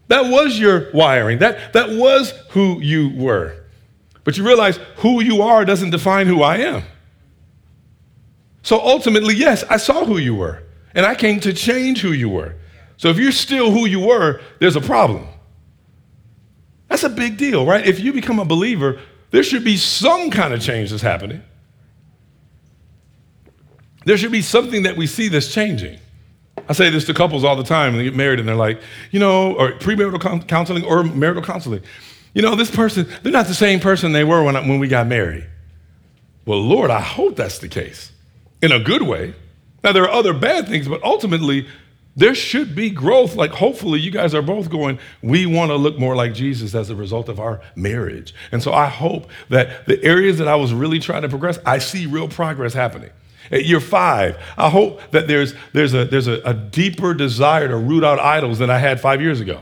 That was your wiring. That, that was who you were. But you realize who you are doesn't define who I am. So ultimately, yes, I saw who you were, and I came to change who you were. So if you're still who you were, there's a problem. That's a big deal, right? If you become a believer, there should be some kind of change that's happening. There should be something that we see that's changing. I say this to couples all the time when they get married and they're like, you know, or premarital counseling or marital counseling. You know, this person, they're not the same person they were when, when we got married. Well, Lord, I hope that's the case in a good way. Now, there are other bad things, but ultimately, there should be growth. Like, hopefully, you guys are both going, we want to look more like Jesus as a result of our marriage. And so I hope that the areas that I was really trying to progress, I see real progress happening. At year five, I hope that there's, there's, a, there's a, a deeper desire to root out idols than I had five years ago.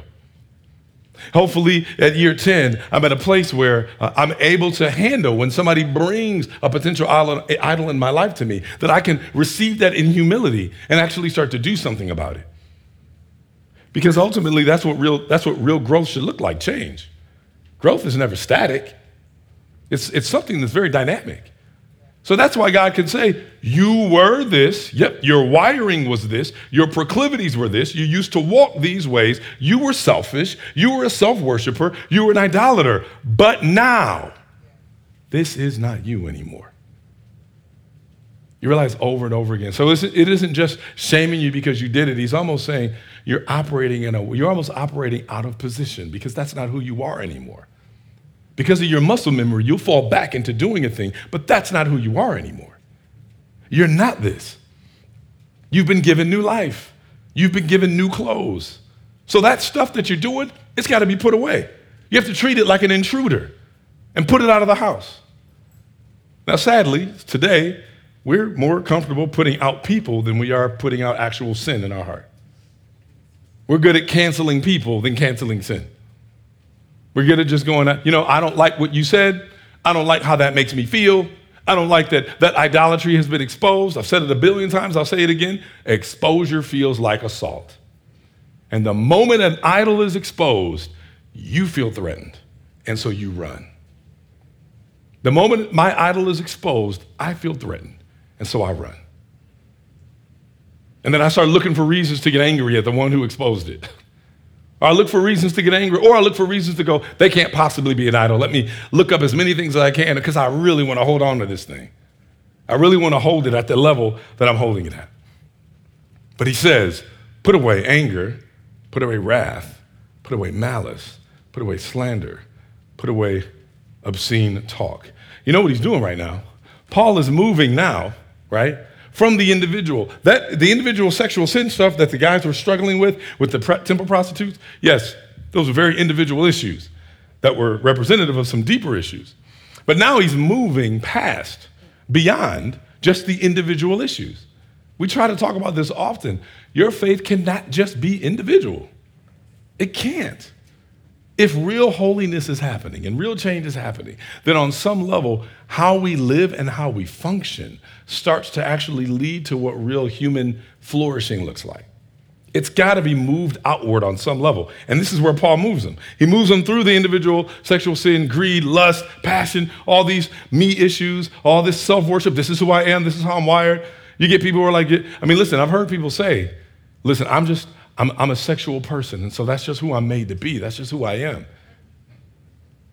Hopefully, at year 10, I'm at a place where uh, I'm able to handle when somebody brings a potential idol in my life to me, that I can receive that in humility and actually start to do something about it. Because ultimately, that's what real, that's what real growth should look like change. Growth is never static, it's, it's something that's very dynamic. So that's why God can say, You were this. Yep, your wiring was this. Your proclivities were this. You used to walk these ways. You were selfish. You were a self worshiper. You were an idolater. But now, this is not you anymore. You realize over and over again. So it isn't just shaming you because you did it. He's almost saying you're operating in a, you're almost operating out of position because that's not who you are anymore. Because of your muscle memory, you'll fall back into doing a thing, but that's not who you are anymore. You're not this. You've been given new life, you've been given new clothes. So that stuff that you're doing, it's got to be put away. You have to treat it like an intruder and put it out of the house. Now, sadly, today, we're more comfortable putting out people than we are putting out actual sin in our heart. We're good at canceling people than canceling sin. We're good at just going, you know, I don't like what you said. I don't like how that makes me feel. I don't like that that idolatry has been exposed. I've said it a billion times, I'll say it again. Exposure feels like assault. And the moment an idol is exposed, you feel threatened, and so you run. The moment my idol is exposed, I feel threatened, and so I run. And then I start looking for reasons to get angry at the one who exposed it. *laughs* Or I look for reasons to get angry, or I look for reasons to go, they can't possibly be an idol. Let me look up as many things as I can because I really want to hold on to this thing. I really want to hold it at the level that I'm holding it at. But he says, put away anger, put away wrath, put away malice, put away slander, put away obscene talk. You know what he's doing right now? Paul is moving now, right? From the individual. That the individual sexual sin stuff that the guys were struggling with with the temple prostitutes, yes, those were very individual issues that were representative of some deeper issues. But now he's moving past, beyond just the individual issues. We try to talk about this often. Your faith cannot just be individual. It can't. If real holiness is happening and real change is happening, then on some level, how we live and how we function starts to actually lead to what real human flourishing looks like. It's got to be moved outward on some level. And this is where Paul moves them. He moves them through the individual sexual sin, greed, lust, passion, all these me issues, all this self worship. This is who I am. This is how I'm wired. You get people who are like, I mean, listen, I've heard people say, listen, I'm just, I'm, I'm a sexual person, and so that's just who I'm made to be. That's just who I am.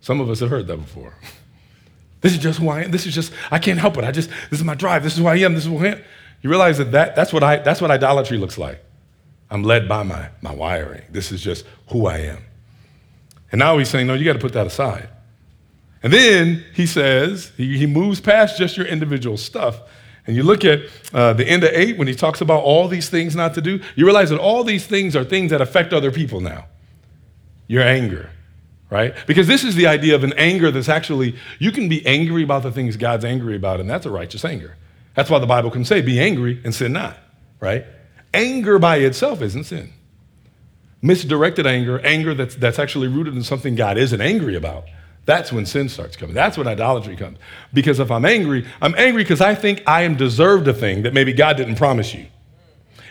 Some of us have heard that before. *laughs* This is just who I am. This is just, I can't help it. I just, this is my drive. This is who I am. This is who I am. You realize that, that that's, what I, that's what idolatry looks like. I'm led by my, my wiring. This is just who I am. And now he's saying, no, you got to put that aside. And then he says, he, he moves past just your individual stuff and you look at uh, the end of eight when he talks about all these things not to do, you realize that all these things are things that affect other people now. Your anger, right? Because this is the idea of an anger that's actually, you can be angry about the things God's angry about, and that's a righteous anger. That's why the Bible can say, be angry and sin not, right? Anger by itself isn't sin. Misdirected anger, anger that's, that's actually rooted in something God isn't angry about, that's when sin starts coming. That's when idolatry comes. Because if I'm angry, I'm angry because I think I am deserved a thing that maybe God didn't promise you.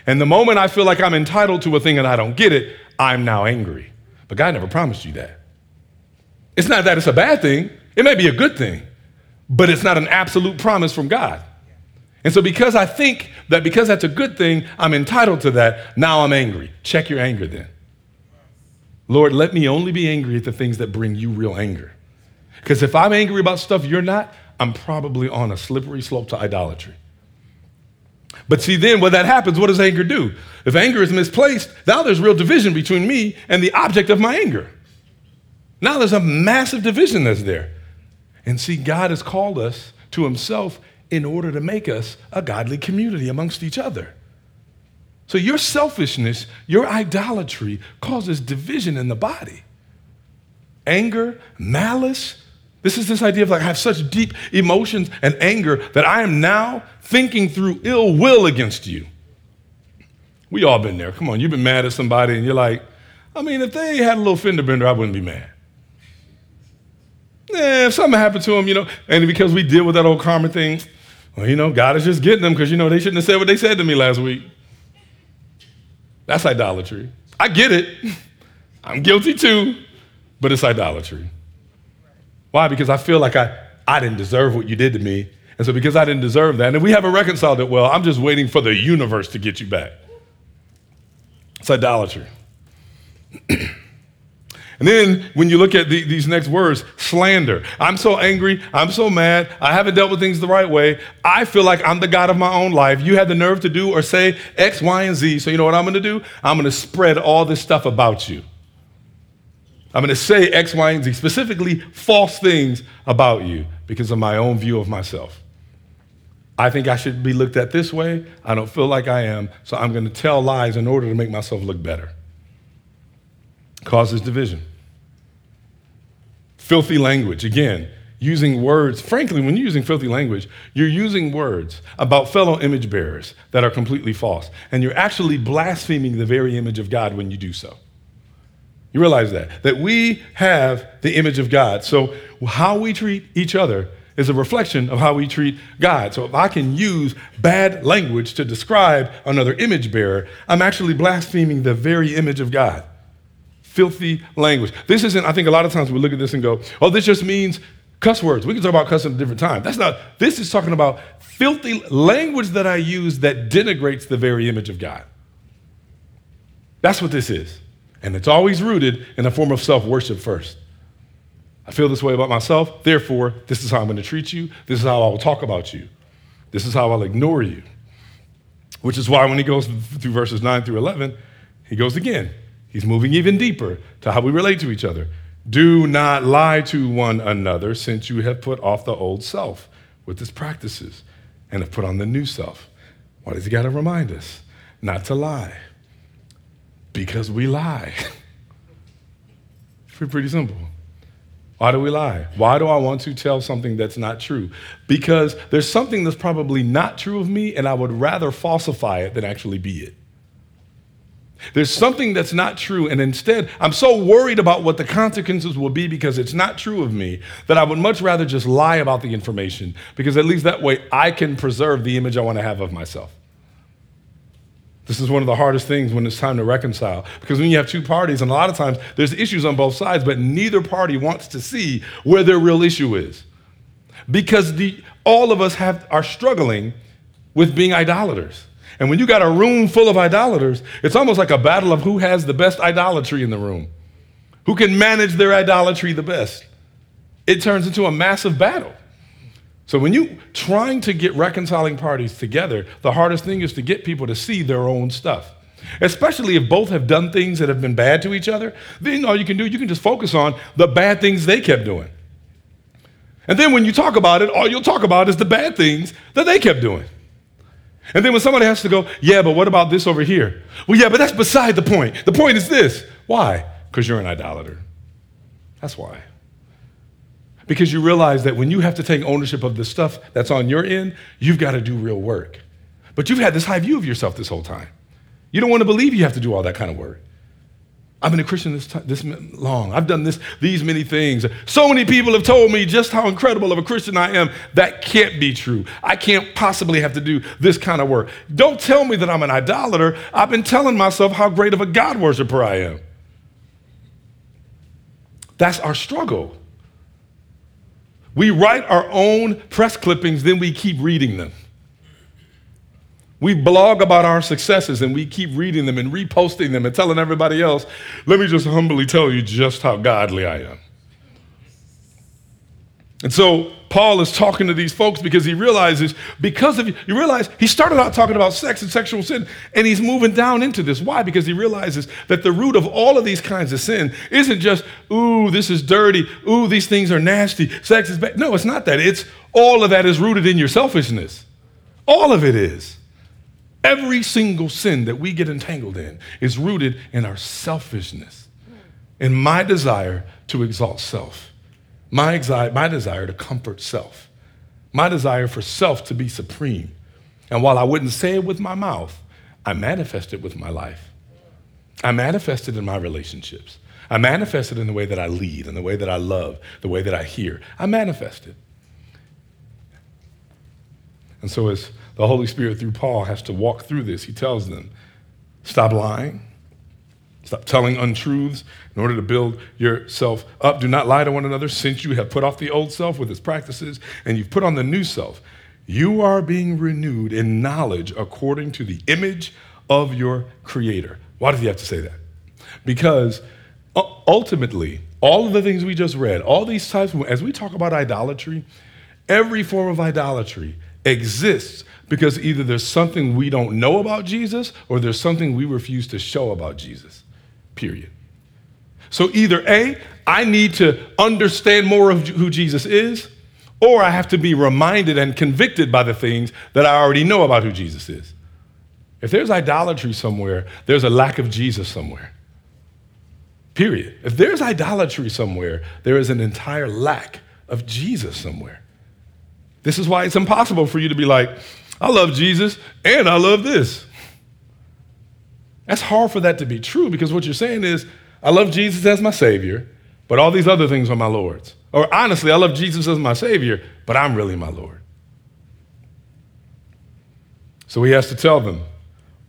And the moment I feel like I'm entitled to a thing and I don't get it, I'm now angry. But God never promised you that. It's not that it's a bad thing, it may be a good thing, but it's not an absolute promise from God. And so, because I think that because that's a good thing, I'm entitled to that, now I'm angry. Check your anger then. Lord, let me only be angry at the things that bring you real anger. Because if I'm angry about stuff you're not, I'm probably on a slippery slope to idolatry. But see, then when that happens, what does anger do? If anger is misplaced, now there's real division between me and the object of my anger. Now there's a massive division that's there. And see, God has called us to Himself in order to make us a godly community amongst each other. So your selfishness, your idolatry causes division in the body. Anger, malice. This is this idea of like I have such deep emotions and anger that I am now thinking through ill will against you. We all been there. Come on, you've been mad at somebody and you're like, I mean, if they had a little fender bender, I wouldn't be mad. Yeah, if something happened to them, you know, and because we deal with that old karma thing, well, you know, God is just getting them because, you know, they shouldn't have said what they said to me last week. That's idolatry. I get it. *laughs* I'm guilty too, but it's idolatry. Why? Because I feel like I, I didn't deserve what you did to me. And so, because I didn't deserve that, and we haven't reconciled it well, I'm just waiting for the universe to get you back. It's idolatry. *clears throat* And then when you look at the, these next words, slander. I'm so angry. I'm so mad. I haven't dealt with things the right way. I feel like I'm the God of my own life. You had the nerve to do or say X, Y, and Z. So you know what I'm going to do? I'm going to spread all this stuff about you. I'm going to say X, Y, and Z, specifically false things about you because of my own view of myself. I think I should be looked at this way. I don't feel like I am, so I'm going to tell lies in order to make myself look better. Causes division. Filthy language, again, using words. Frankly, when you're using filthy language, you're using words about fellow image bearers that are completely false. And you're actually blaspheming the very image of God when you do so. You realize that? That we have the image of God. So, how we treat each other is a reflection of how we treat God. So, if I can use bad language to describe another image bearer, I'm actually blaspheming the very image of God filthy language. This isn't, I think a lot of times we look at this and go, oh, this just means cuss words. We can talk about cussing at a different time. That's not, this is talking about filthy language that I use that denigrates the very image of God. That's what this is. And it's always rooted in a form of self worship first. I feel this way about myself, therefore, this is how I'm going to treat you. This is how I will talk about you. This is how I'll ignore you. Which is why when he goes through verses 9 through 11, he goes again. He's moving even deeper to how we relate to each other. Do not lie to one another, since you have put off the old self with its practices and have put on the new self. Why does he got to remind us not to lie? Because we lie. *laughs* it's pretty simple. Why do we lie? Why do I want to tell something that's not true? Because there's something that's probably not true of me, and I would rather falsify it than actually be it. There's something that's not true, and instead, I'm so worried about what the consequences will be because it's not true of me that I would much rather just lie about the information because at least that way I can preserve the image I want to have of myself. This is one of the hardest things when it's time to reconcile because when you have two parties, and a lot of times there's issues on both sides, but neither party wants to see where their real issue is because the, all of us have, are struggling with being idolaters. And when you got a room full of idolaters, it's almost like a battle of who has the best idolatry in the room, who can manage their idolatry the best. It turns into a massive battle. So when you trying to get reconciling parties together, the hardest thing is to get people to see their own stuff. Especially if both have done things that have been bad to each other, then all you can do, you can just focus on the bad things they kept doing. And then when you talk about it, all you'll talk about is the bad things that they kept doing. And then when somebody has to go, yeah, but what about this over here? Well, yeah, but that's beside the point. The point is this. Why? Because you're an idolater. That's why. Because you realize that when you have to take ownership of the stuff that's on your end, you've got to do real work. But you've had this high view of yourself this whole time. You don't want to believe you have to do all that kind of work. I've been a Christian this, time, this long. I've done this, these many things. So many people have told me just how incredible of a Christian I am. That can't be true. I can't possibly have to do this kind of work. Don't tell me that I'm an idolater. I've been telling myself how great of a God worshiper I am. That's our struggle. We write our own press clippings, then we keep reading them. We blog about our successes and we keep reading them and reposting them and telling everybody else, let me just humbly tell you just how godly I am. And so Paul is talking to these folks because he realizes, because of you realize he started out talking about sex and sexual sin, and he's moving down into this. Why? Because he realizes that the root of all of these kinds of sin isn't just, ooh, this is dirty, ooh, these things are nasty, sex is bad. No, it's not that. It's all of that is rooted in your selfishness. All of it is. Every single sin that we get entangled in is rooted in our selfishness, in my desire to exalt self, my, exi- my desire to comfort self, my desire for self to be supreme. And while I wouldn't say it with my mouth, I manifest it with my life. I manifest it in my relationships. I manifest it in the way that I lead, in the way that I love, the way that I hear. I manifest it. And so, as the Holy Spirit, through Paul, has to walk through this. He tells them, stop lying, stop telling untruths in order to build yourself up. Do not lie to one another, since you have put off the old self with its practices and you've put on the new self. You are being renewed in knowledge according to the image of your Creator. Why does he have to say that? Because uh, ultimately, all of the things we just read, all these types, as we talk about idolatry, every form of idolatry exists because either there's something we don't know about Jesus or there's something we refuse to show about Jesus, period. So either A, I need to understand more of who Jesus is, or I have to be reminded and convicted by the things that I already know about who Jesus is. If there's idolatry somewhere, there's a lack of Jesus somewhere. Period. If there's idolatry somewhere, there is an entire lack of Jesus somewhere. This is why it's impossible for you to be like, I love Jesus and I love this. That's hard for that to be true because what you're saying is, I love Jesus as my Savior, but all these other things are my Lord's. Or honestly, I love Jesus as my Savior, but I'm really my Lord. So he has to tell them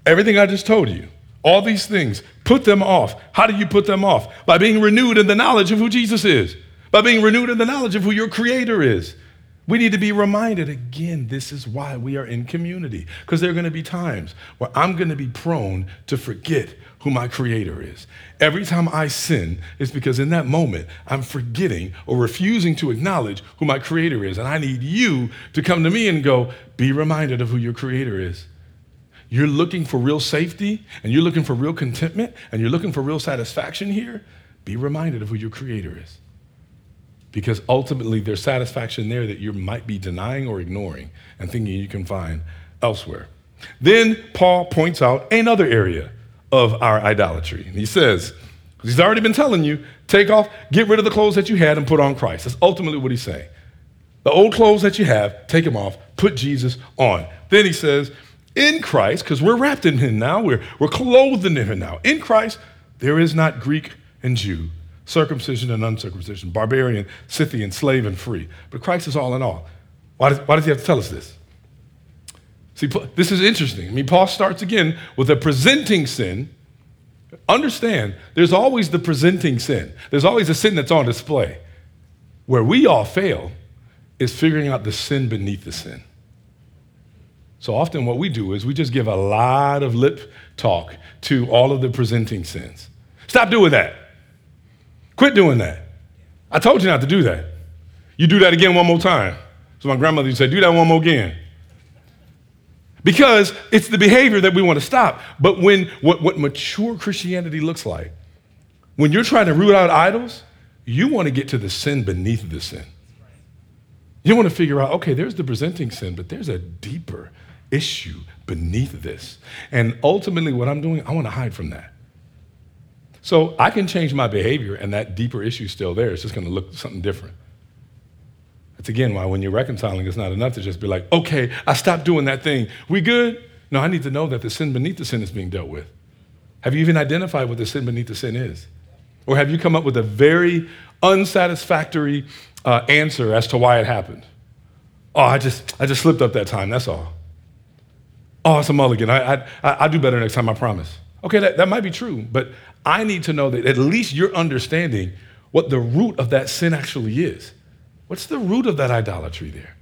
everything I just told you, all these things, put them off. How do you put them off? By being renewed in the knowledge of who Jesus is, by being renewed in the knowledge of who your Creator is, we need to be reminded again, this is why we are in community. Because there are going to be times where I'm going to be prone to forget who my creator is. Every time I sin, it's because in that moment I'm forgetting or refusing to acknowledge who my creator is. And I need you to come to me and go, be reminded of who your creator is. You're looking for real safety and you're looking for real contentment and you're looking for real satisfaction here. Be reminded of who your creator is because ultimately there's satisfaction there that you might be denying or ignoring and thinking you can find elsewhere. Then Paul points out another area of our idolatry. He says, he's already been telling you, take off, get rid of the clothes that you had and put on Christ. That's ultimately what he's saying. The old clothes that you have, take them off, put Jesus on. Then he says, in Christ, because we're wrapped in him now, we're, we're clothed in him now. In Christ, there is not Greek and Jew, circumcision and uncircumcision, barbarian, Scythian, slave, and free. But Christ is all in all. Why does, why does he have to tell us this? See, this is interesting. I mean, Paul starts again with a presenting sin. Understand, there's always the presenting sin, there's always a sin that's on display. Where we all fail is figuring out the sin beneath the sin. So often, what we do is we just give a lot of lip talk to all of the presenting sins. Stop doing that. Quit doing that. I told you not to do that. You do that again one more time. So my grandmother to say, do that one more again. Because it's the behavior that we want to stop. But when what, what mature Christianity looks like, when you're trying to root out idols, you want to get to the sin beneath the sin. You want to figure out, okay, there's the presenting sin, but there's a deeper issue beneath this. And ultimately, what I'm doing, I want to hide from that. So I can change my behavior, and that deeper issue is still there. It's just going to look something different. That's again why when you're reconciling, it's not enough to just be like, okay, I stopped doing that thing. We good? No, I need to know that the sin beneath the sin is being dealt with. Have you even identified what the sin beneath the sin is? Or have you come up with a very unsatisfactory uh, answer as to why it happened? Oh, I just, I just slipped up that time, that's all. Oh, it's a mulligan. I, I, I, do better next time, I promise. Okay, that, that might be true, but I need to know that at least you're understanding what the root of that sin actually is. What's the root of that idolatry there?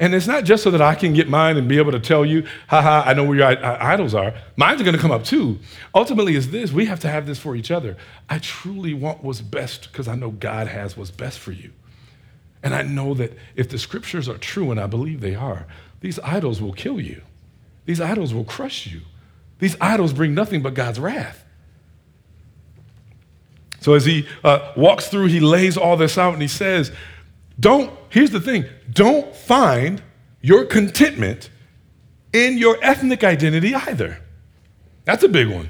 And it's not just so that I can get mine and be able to tell you, haha, I know where your idols are. Mine's are going to come up too. Ultimately, is this we have to have this for each other. I truly want what's best because I know God has what's best for you. And I know that if the scriptures are true, and I believe they are, these idols will kill you. These idols will crush you. These idols bring nothing but God's wrath. So as he uh, walks through, he lays all this out and he says, Don't, here's the thing, don't find your contentment in your ethnic identity either. That's a big one.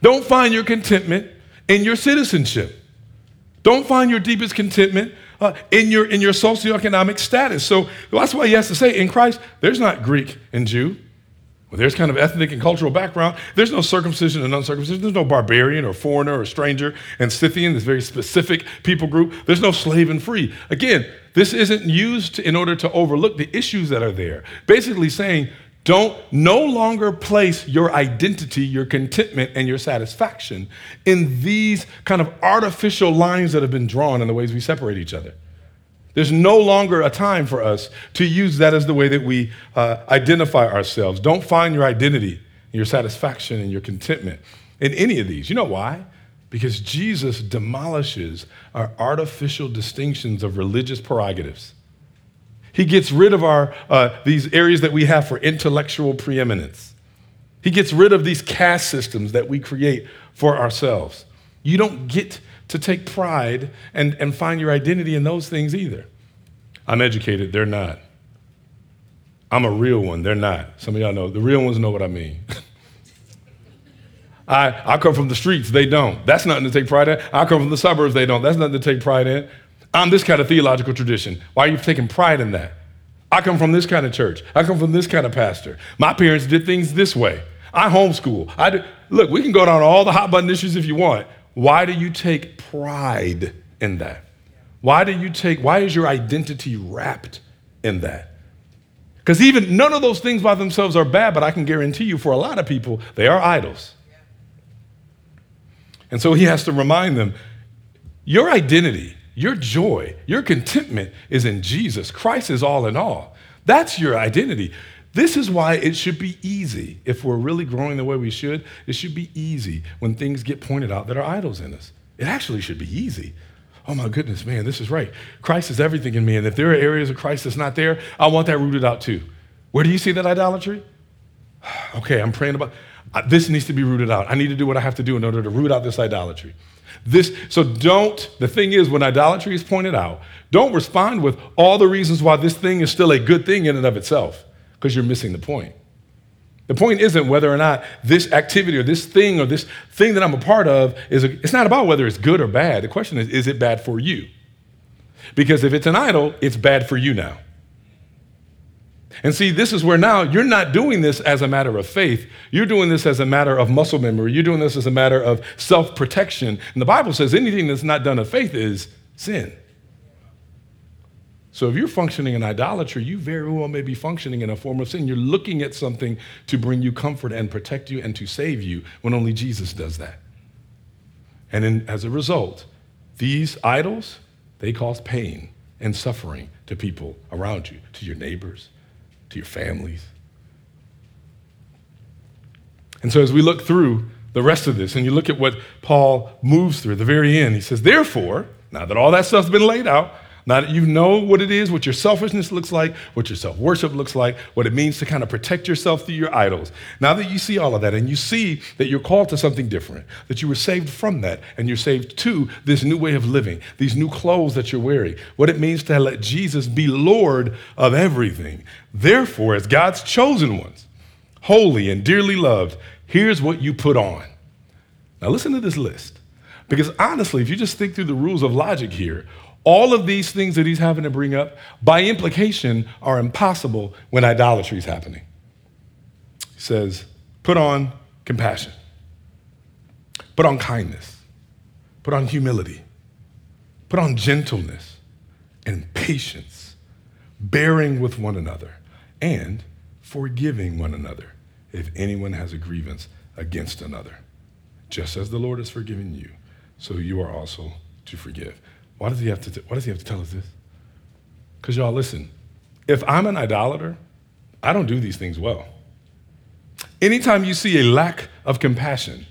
Don't find your contentment in your citizenship. Don't find your deepest contentment uh, in, your, in your socioeconomic status. So that's why he has to say in Christ, there's not Greek and Jew. Well, there's kind of ethnic and cultural background. There's no circumcision and uncircumcision. There's no barbarian or foreigner or stranger and Scythian, this very specific people group. There's no slave and free. Again, this isn't used in order to overlook the issues that are there. Basically saying, don't no longer place your identity, your contentment, and your satisfaction in these kind of artificial lines that have been drawn in the ways we separate each other. There's no longer a time for us to use that as the way that we uh, identify ourselves. Don't find your identity, your satisfaction, and your contentment in any of these. You know why? Because Jesus demolishes our artificial distinctions of religious prerogatives. He gets rid of our, uh, these areas that we have for intellectual preeminence. He gets rid of these caste systems that we create for ourselves. You don't get to take pride and, and find your identity in those things either. I'm educated, they're not. I'm a real one, they're not. Some of y'all know, the real ones know what I mean. *laughs* I, I come from the streets, they don't. That's nothing to take pride in. I come from the suburbs, they don't. That's nothing to take pride in. I'm this kind of theological tradition. Why are you taking pride in that? I come from this kind of church. I come from this kind of pastor. My parents did things this way. I homeschool. I do, look, we can go down all the hot button issues if you want. Why do you take pride in that? Why do you take, why is your identity wrapped in that? Because even none of those things by themselves are bad, but I can guarantee you for a lot of people, they are idols. And so he has to remind them your identity, your joy, your contentment is in Jesus. Christ is all in all. That's your identity. This is why it should be easy. If we're really growing the way we should, it should be easy when things get pointed out that are idols in us. It actually should be easy. Oh my goodness, man, this is right. Christ is everything in me. And if there are areas of Christ that's not there, I want that rooted out too. Where do you see that idolatry? *sighs* Okay, I'm praying about this needs to be rooted out. I need to do what I have to do in order to root out this idolatry. This, so don't, the thing is, when idolatry is pointed out, don't respond with all the reasons why this thing is still a good thing in and of itself because you're missing the point. The point isn't whether or not this activity or this thing or this thing that I'm a part of is, a, it's not about whether it's good or bad. The question is, is it bad for you? Because if it's an idol, it's bad for you now. And see, this is where now you're not doing this as a matter of faith. You're doing this as a matter of muscle memory. You're doing this as a matter of self protection. And the Bible says anything that's not done of faith is sin. So if you're functioning in idolatry, you very well may be functioning in a form of sin. You're looking at something to bring you comfort and protect you and to save you when only Jesus does that. And in, as a result, these idols, they cause pain and suffering to people around you, to your neighbors, to your families. And so as we look through the rest of this and you look at what Paul moves through at the very end, he says, Therefore, now that all that stuff's been laid out, now that you know what it is, what your selfishness looks like, what your self worship looks like, what it means to kind of protect yourself through your idols, now that you see all of that and you see that you're called to something different, that you were saved from that and you're saved to this new way of living, these new clothes that you're wearing, what it means to let Jesus be Lord of everything. Therefore, as God's chosen ones, holy and dearly loved, here's what you put on. Now, listen to this list. Because honestly, if you just think through the rules of logic here, all of these things that he's having to bring up, by implication, are impossible when idolatry is happening. He says, put on compassion. Put on kindness. Put on humility. Put on gentleness and patience, bearing with one another, and forgiving one another if anyone has a grievance against another. Just as the Lord has forgiven you, so you are also to forgive. Why does he have to, t- why does he have to tell us this? Because, y'all, listen, if I'm an idolater, I don't do these things well. Anytime you see a lack of compassion,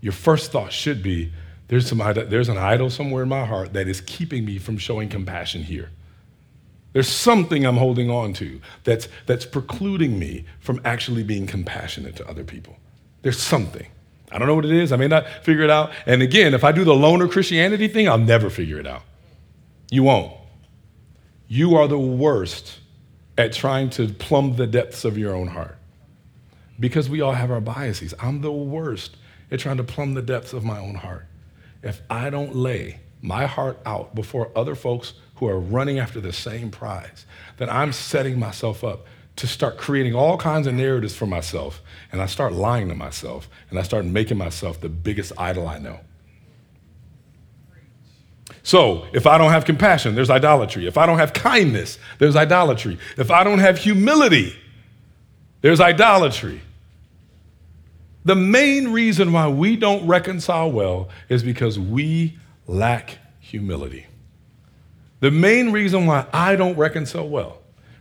your first thought should be there's, some, there's an idol somewhere in my heart that is keeping me from showing compassion here. There's something I'm holding on to that's, that's precluding me from actually being compassionate to other people. There's something. I don't know what it is. I may not figure it out. And again, if I do the loner Christianity thing, I'll never figure it out. You won't. You are the worst at trying to plumb the depths of your own heart because we all have our biases. I'm the worst at trying to plumb the depths of my own heart. If I don't lay my heart out before other folks who are running after the same prize, then I'm setting myself up to start creating all kinds of narratives for myself. And I start lying to myself and I start making myself the biggest idol I know. So, if I don't have compassion, there's idolatry. If I don't have kindness, there's idolatry. If I don't have humility, there's idolatry. The main reason why we don't reconcile well is because we lack humility. The main reason why I don't reconcile well,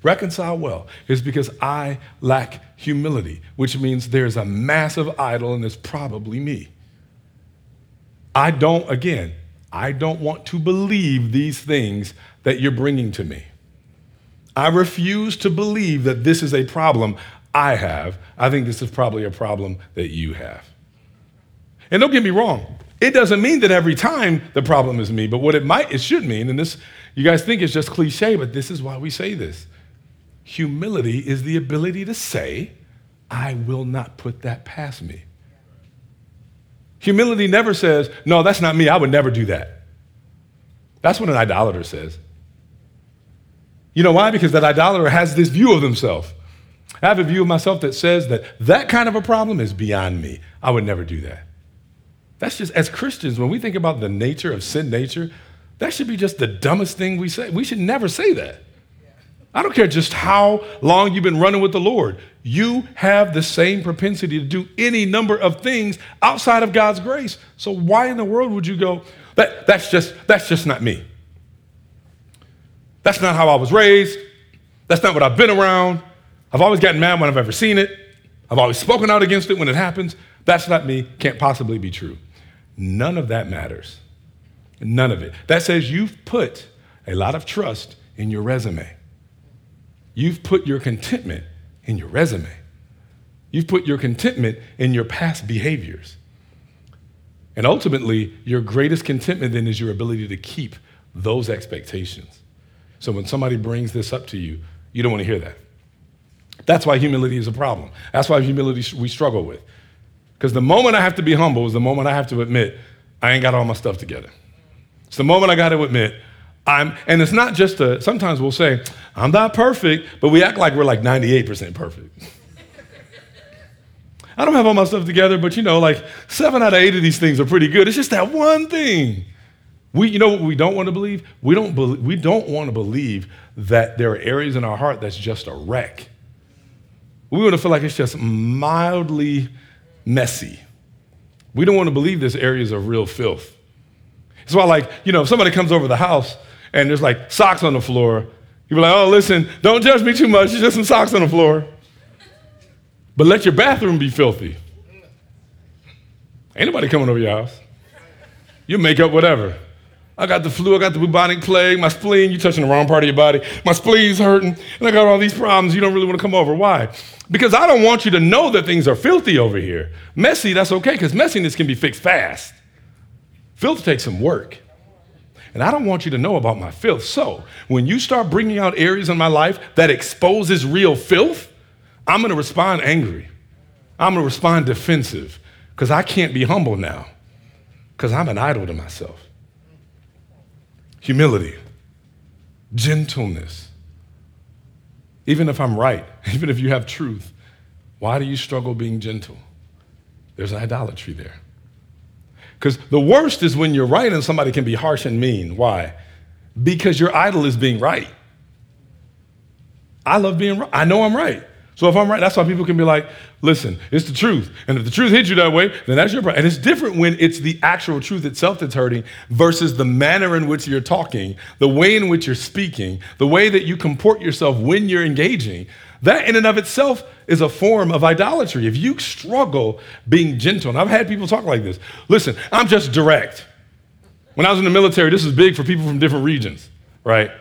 reconcile well, is because I lack humility, which means there's a massive idol and it's probably me. I don't, again, I don't want to believe these things that you're bringing to me. I refuse to believe that this is a problem I have. I think this is probably a problem that you have. And don't get me wrong, it doesn't mean that every time the problem is me, but what it might, it should mean, and this, you guys think it's just cliche, but this is why we say this. Humility is the ability to say, I will not put that past me. Humility never says, No, that's not me. I would never do that. That's what an idolater says. You know why? Because that idolater has this view of themselves. I have a view of myself that says that that kind of a problem is beyond me. I would never do that. That's just, as Christians, when we think about the nature of sin nature, that should be just the dumbest thing we say. We should never say that. I don't care just how long you've been running with the Lord. You have the same propensity to do any number of things outside of God's grace. So why in the world would you go, that, that's, just, that's just not me? That's not how I was raised. That's not what I've been around. I've always gotten mad when I've ever seen it. I've always spoken out against it when it happens. That's not me. Can't possibly be true. None of that matters. None of it. That says you've put a lot of trust in your resume. You've put your contentment in your resume. You've put your contentment in your past behaviors. And ultimately, your greatest contentment then is your ability to keep those expectations. So when somebody brings this up to you, you don't want to hear that. That's why humility is a problem. That's why humility we struggle with. Because the moment I have to be humble is the moment I have to admit I ain't got all my stuff together. It's the moment I got to admit I'm, and it's not just a, sometimes we'll say, I'm not perfect, but we act like we're like 98% perfect. I don't have all my stuff together, but you know, like seven out of eight of these things are pretty good. It's just that one thing. We, you know what we don't want to believe? We don't, be, we don't want to believe that there are areas in our heart that's just a wreck. We want to feel like it's just mildly messy. We don't want to believe this areas of real filth. It's why, like, you know, if somebody comes over the house and there's like socks on the floor, you're like, oh, listen, don't judge me too much. There's just some socks on the floor. But let your bathroom be filthy. Ain't nobody coming over your house. You make up whatever. I got the flu, I got the bubonic plague, my spleen, you're touching the wrong part of your body. My spleen's hurting, and I got all these problems. You don't really want to come over. Why? Because I don't want you to know that things are filthy over here. Messy, that's okay, because messiness can be fixed fast. Filth takes some work. And I don't want you to know about my filth. So when you start bringing out areas in my life that exposes real filth, I'm going to respond angry. I'm going to respond defensive because I can't be humble now because I'm an idol to myself humility, gentleness. Even if I'm right, *laughs* even if you have truth, why do you struggle being gentle? There's idolatry there. Because the worst is when you're right and somebody can be harsh and mean. Why? Because your idol is being right. I love being right. I know I'm right. So if I'm right, that's why people can be like, listen, it's the truth. And if the truth hits you that way, then that's your problem. And it's different when it's the actual truth itself that's hurting versus the manner in which you're talking, the way in which you're speaking, the way that you comport yourself when you're engaging. That in and of itself is a form of idolatry. If you struggle being gentle, and I've had people talk like this listen, I'm just direct. When I was in the military, this is big for people from different regions, right?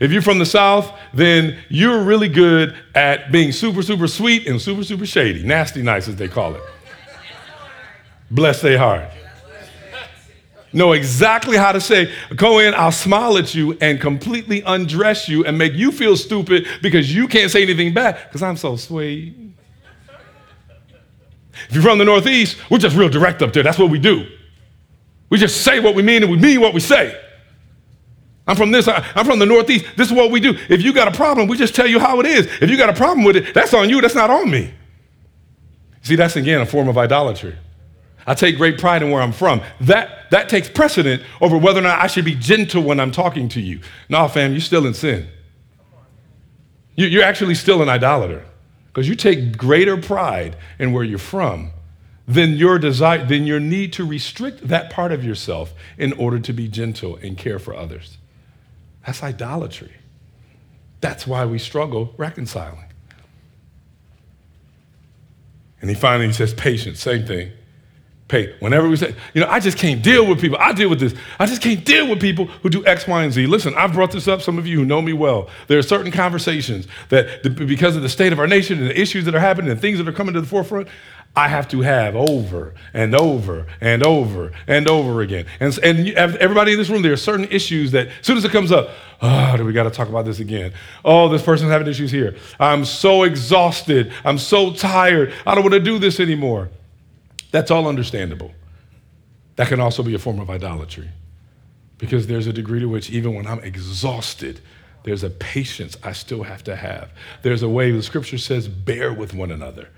If you're from the South, then you're really good at being super, super sweet and super, super shady. Nasty nice, as they call it. Bless their heart. Know exactly how to say, go in, I'll smile at you and completely undress you and make you feel stupid because you can't say anything back because I'm so sweet. If you're from the Northeast, we're just real direct up there. That's what we do. We just say what we mean and we mean what we say. I'm from this, I'm from the Northeast. This is what we do. If you got a problem, we just tell you how it is. If you got a problem with it, that's on you, that's not on me. See, that's again a form of idolatry. I take great pride in where I'm from. That, that takes precedent over whether or not I should be gentle when I'm talking to you. No, fam, you're still in sin. You, you're actually still an idolater because you take greater pride in where you're from than your desire, than your need to restrict that part of yourself in order to be gentle and care for others. That's idolatry. That's why we struggle reconciling. And he finally says, patience, same thing. Pay. Whenever we say, you know, I just can't deal with people. I deal with this. I just can't deal with people who do X, Y, and Z. Listen, I've brought this up, some of you who know me well. There are certain conversations that, because of the state of our nation and the issues that are happening and things that are coming to the forefront, I have to have over and over and over and over again. And, and everybody in this room, there are certain issues that as soon as it comes up, oh, do we got to talk about this again? Oh, this person's having issues here. I'm so exhausted. I'm so tired. I don't want to do this anymore. That's all understandable. That can also be a form of idolatry because there's a degree to which, even when I'm exhausted, there's a patience I still have to have. There's a way the scripture says, bear with one another.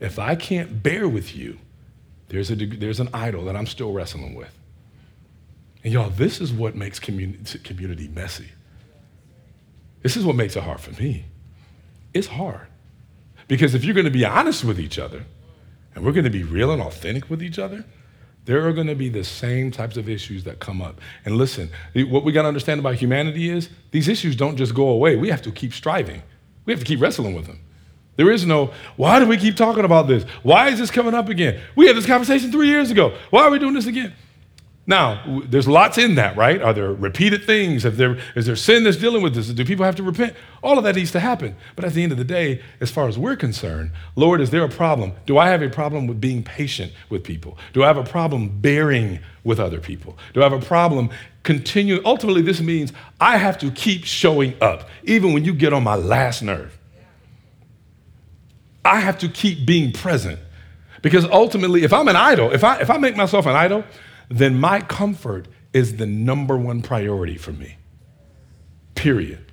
If I can't bear with you, there's, a, there's an idol that I'm still wrestling with. And y'all, this is what makes community, community messy. This is what makes it hard for me. It's hard. Because if you're going to be honest with each other, and we're going to be real and authentic with each other, there are going to be the same types of issues that come up. And listen, what we got to understand about humanity is these issues don't just go away. We have to keep striving, we have to keep wrestling with them. There is no, why do we keep talking about this? Why is this coming up again? We had this conversation three years ago. Why are we doing this again? Now, there's lots in that, right? Are there repeated things? Is there, is there sin that's dealing with this? Do people have to repent? All of that needs to happen. But at the end of the day, as far as we're concerned, Lord, is there a problem? Do I have a problem with being patient with people? Do I have a problem bearing with other people? Do I have a problem continuing? Ultimately, this means I have to keep showing up, even when you get on my last nerve. I have to keep being present. Because ultimately, if I'm an idol, if I, if I make myself an idol, then my comfort is the number one priority for me. Period.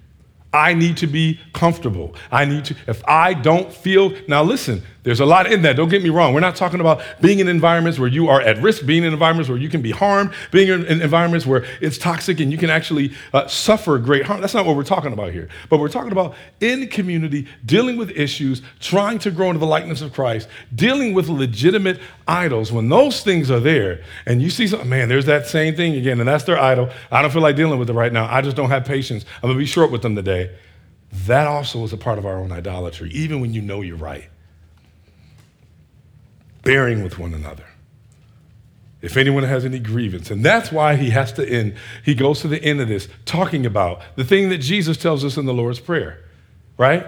I need to be comfortable. I need to, if I don't feel, now listen, there's a lot in that. Don't get me wrong. We're not talking about being in environments where you are at risk, being in environments where you can be harmed, being in, environments where it's toxic and you can actually uh, suffer great harm. That's not what we're talking about here. But we're talking about in community, dealing with issues, trying to grow into the likeness of Christ, dealing with legitimate idols. When those things are there and you see something, man, there's that same thing again, and that's their idol. I don't feel like dealing with it right now. I just don't have patience. I'm going to be short with them today. That also is a part of our own idolatry, even when you know you're right. Bearing with one another. If anyone has any grievance. And that's why he has to end, he goes to the end of this, talking about the thing that Jesus tells us in the Lord's Prayer, right?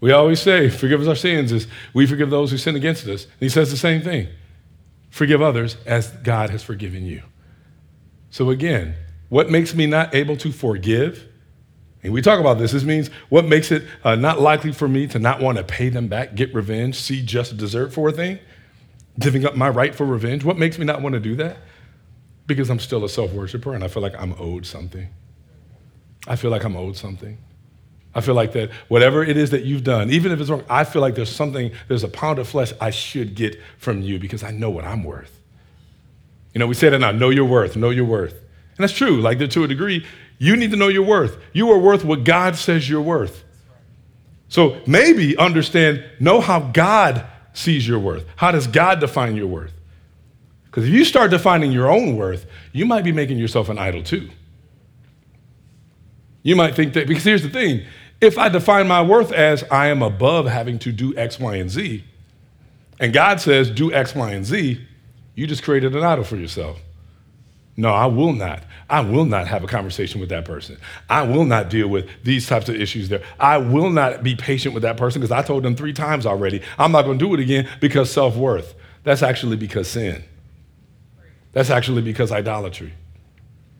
We always say, forgive us our sins as we forgive those who sin against us. And he says the same thing forgive others as God has forgiven you. So again, what makes me not able to forgive and we talk about this. This means what makes it uh, not likely for me to not want to pay them back, get revenge, see just desert for a thing, giving up my right for revenge. What makes me not want to do that? Because I'm still a self worshiper and I feel like I'm owed something. I feel like I'm owed something. I feel like that whatever it is that you've done, even if it's wrong, I feel like there's something, there's a pound of flesh I should get from you because I know what I'm worth. You know, we say that now know your worth, know your worth. And that's true, like to a degree. You need to know your worth. You are worth what God says you're worth. So maybe understand, know how God sees your worth. How does God define your worth? Because if you start defining your own worth, you might be making yourself an idol too. You might think that, because here's the thing if I define my worth as I am above having to do X, Y, and Z, and God says do X, Y, and Z, you just created an idol for yourself. No, I will not. I will not have a conversation with that person. I will not deal with these types of issues there. I will not be patient with that person because I told them three times already. I'm not going to do it again because self worth. That's actually because sin. That's actually because idolatry.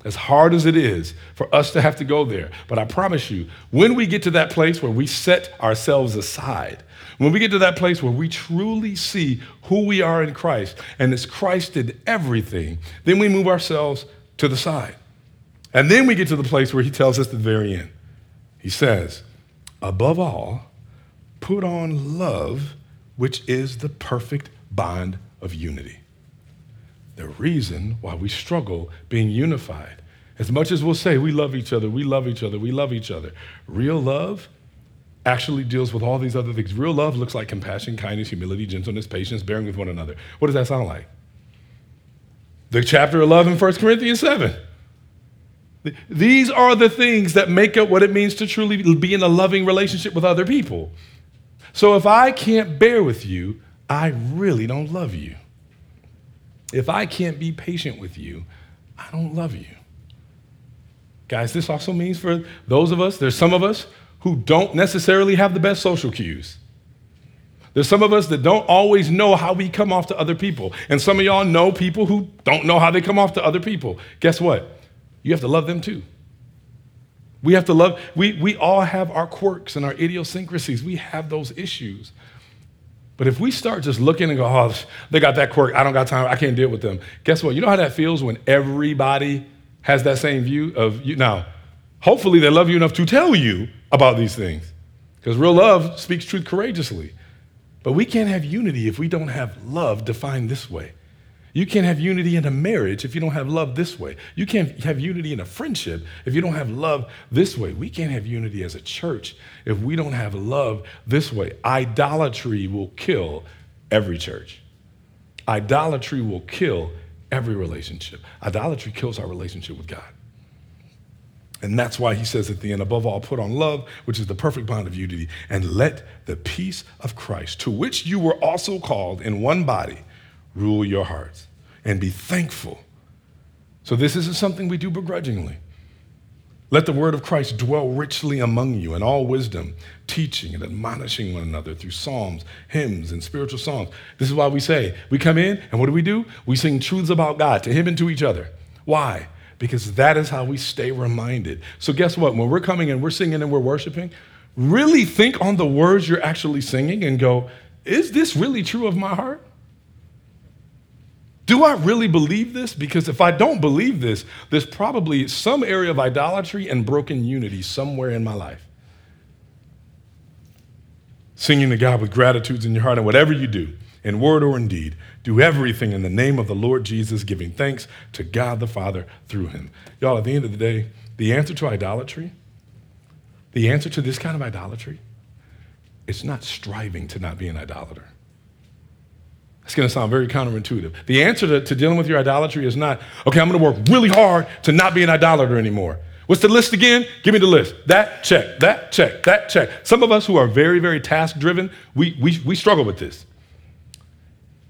As hard as it is for us to have to go there, but I promise you, when we get to that place where we set ourselves aside, when we get to that place where we truly see who we are in Christ and it's Christ did everything, then we move ourselves to the side. And then we get to the place where he tells us at the very end. He says, above all, put on love, which is the perfect bond of unity the reason why we struggle being unified. As much as we'll say we love each other, we love each other, we love each other, real love actually deals with all these other things. Real love looks like compassion, kindness, humility, gentleness, patience, bearing with one another. What does that sound like? The chapter 11, 1 Corinthians 7. These are the things that make up what it means to truly be in a loving relationship with other people. So if I can't bear with you, I really don't love you. If I can't be patient with you, I don't love you. Guys, this also means for those of us, there's some of us who don't necessarily have the best social cues. There's some of us that don't always know how we come off to other people. And some of y'all know people who don't know how they come off to other people. Guess what? You have to love them too. We have to love, we, we all have our quirks and our idiosyncrasies. We have those issues. But if we start just looking and go, oh, they got that quirk, I don't got time, I can't deal with them. Guess what? You know how that feels when everybody has that same view of you? Now, hopefully they love you enough to tell you about these things. Because real love speaks truth courageously. But we can't have unity if we don't have love defined this way. You can't have unity in a marriage if you don't have love this way. You can't have unity in a friendship if you don't have love this way. We can't have unity as a church if we don't have love this way. Idolatry will kill every church. Idolatry will kill every relationship. Idolatry kills our relationship with God. And that's why he says at the end, above all, put on love, which is the perfect bond of unity, and let the peace of Christ, to which you were also called in one body, rule your hearts and be thankful. So, this isn't something we do begrudgingly. Let the word of Christ dwell richly among you in all wisdom, teaching and admonishing one another through psalms, hymns, and spiritual songs. This is why we say, we come in, and what do we do? We sing truths about God to Him and to each other. Why? Because that is how we stay reminded. So, guess what? When we're coming and we're singing and we're worshiping, really think on the words you're actually singing and go, is this really true of my heart? Do I really believe this? Because if I don't believe this, there's probably some area of idolatry and broken unity somewhere in my life. Singing to God with gratitudes in your heart, and whatever you do, in word or in deed, do everything in the name of the Lord Jesus, giving thanks to God the Father through him. Y'all, at the end of the day, the answer to idolatry, the answer to this kind of idolatry, it's not striving to not be an idolater. It's going to sound very counterintuitive. The answer to, to dealing with your idolatry is not, okay, I'm going to work really hard to not be an idolater anymore. What's the list again? Give me the list. That check, that check, that check. Some of us who are very, very task driven, we, we, we struggle with this.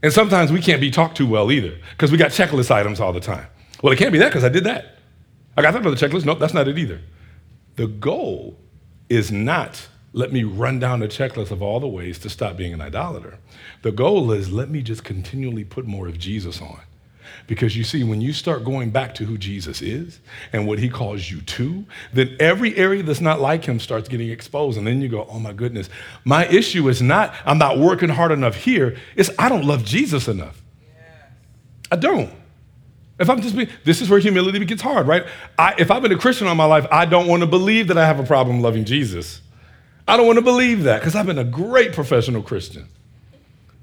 And sometimes we can't be talked to well either because we got checklist items all the time. Well, it can't be that because I did that. I got that on the checklist. Nope, that's not it either. The goal is not let me run down the checklist of all the ways to stop being an idolater. The goal is let me just continually put more of Jesus on. Because you see, when you start going back to who Jesus is and what he calls you to, then every area that's not like him starts getting exposed. And then you go, oh my goodness, my issue is not I'm not working hard enough here, it's I don't love Jesus enough. I don't. If I'm just being, this is where humility gets hard, right? I, if I've been a Christian all my life, I don't want to believe that I have a problem loving Jesus. I don't want to believe that because I've been a great professional Christian.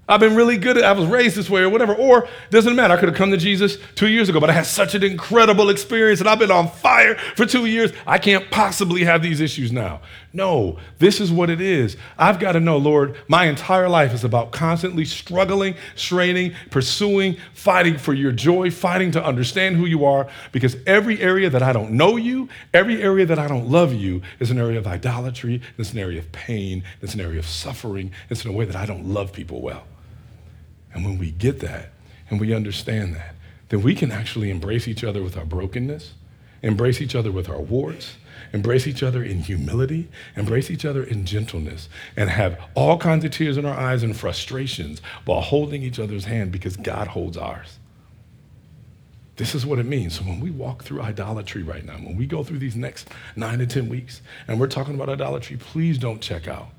I've been really good at I was raised this way or whatever. Or doesn't matter. I could have come to Jesus two years ago, but I had such an incredible experience and I've been on fire for two years. I can't possibly have these issues now. No, this is what it is. I've got to know, Lord, my entire life is about constantly struggling, straining, pursuing, fighting for your joy, fighting to understand who you are, because every area that I don't know you, every area that I don't love you is an area of idolatry, it's an area of pain, it's an area of suffering, it's in a way that I don't love people well. And when we get that and we understand that, then we can actually embrace each other with our brokenness, embrace each other with our warts, embrace each other in humility, embrace each other in gentleness, and have all kinds of tears in our eyes and frustrations while holding each other's hand because God holds ours. This is what it means. So when we walk through idolatry right now, when we go through these next nine to 10 weeks and we're talking about idolatry, please don't check out.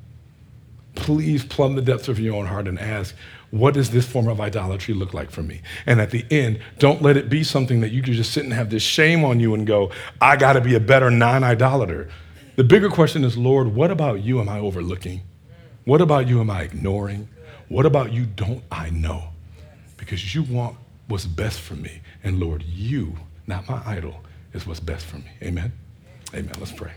Please plumb the depths of your own heart and ask, what does this form of idolatry look like for me? And at the end, don't let it be something that you can just sit and have this shame on you and go, I got to be a better non idolater. The bigger question is, Lord, what about you am I overlooking? What about you am I ignoring? What about you don't I know? Because you want what's best for me. And Lord, you, not my idol, is what's best for me. Amen? Amen. Let's pray.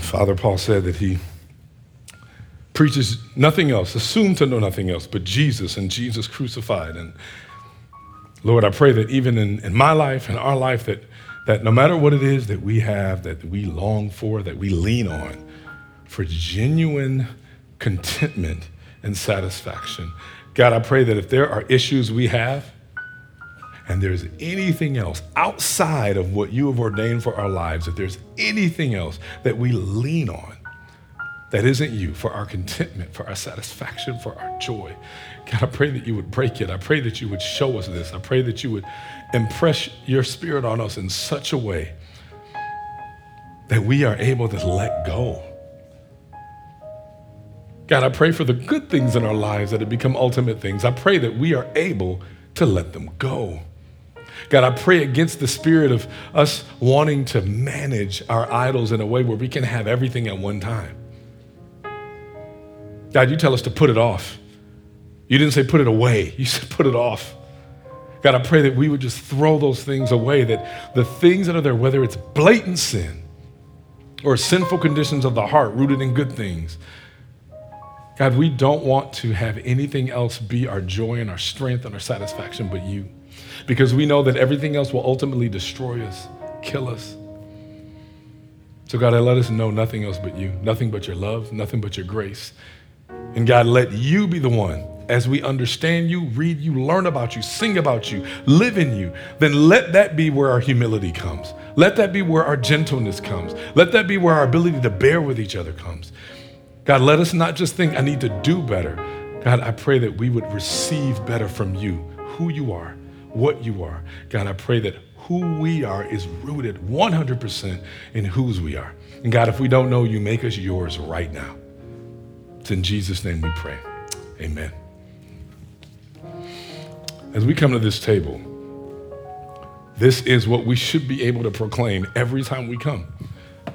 Father Paul said that he preaches nothing else, assumed to know nothing else but Jesus and Jesus crucified. And Lord, I pray that even in, in my life and our life, that, that no matter what it is that we have, that we long for, that we lean on, for genuine contentment and satisfaction. God, I pray that if there are issues we have, and there's anything else outside of what you have ordained for our lives, if there's anything else that we lean on that isn't you for our contentment, for our satisfaction, for our joy, God, I pray that you would break it. I pray that you would show us this. I pray that you would impress your spirit on us in such a way that we are able to let go. God, I pray for the good things in our lives that have become ultimate things. I pray that we are able to let them go. God, I pray against the spirit of us wanting to manage our idols in a way where we can have everything at one time. God, you tell us to put it off. You didn't say put it away, you said put it off. God, I pray that we would just throw those things away, that the things that are there, whether it's blatant sin or sinful conditions of the heart rooted in good things, God, we don't want to have anything else be our joy and our strength and our satisfaction but you because we know that everything else will ultimately destroy us, kill us. So, God, I let us know nothing else but you, nothing but your love, nothing but your grace. And God, let you be the one as we understand you, read you, learn about you, sing about you, live in you, then let that be where our humility comes. Let that be where our gentleness comes. Let that be where our ability to bear with each other comes. God, let us not just think, I need to do better. God, I pray that we would receive better from you, who you are, what you are. God, I pray that who we are is rooted 100% in whose we are. And God, if we don't know you, make us yours right now. It's in Jesus' name we pray. Amen. As we come to this table, this is what we should be able to proclaim every time we come.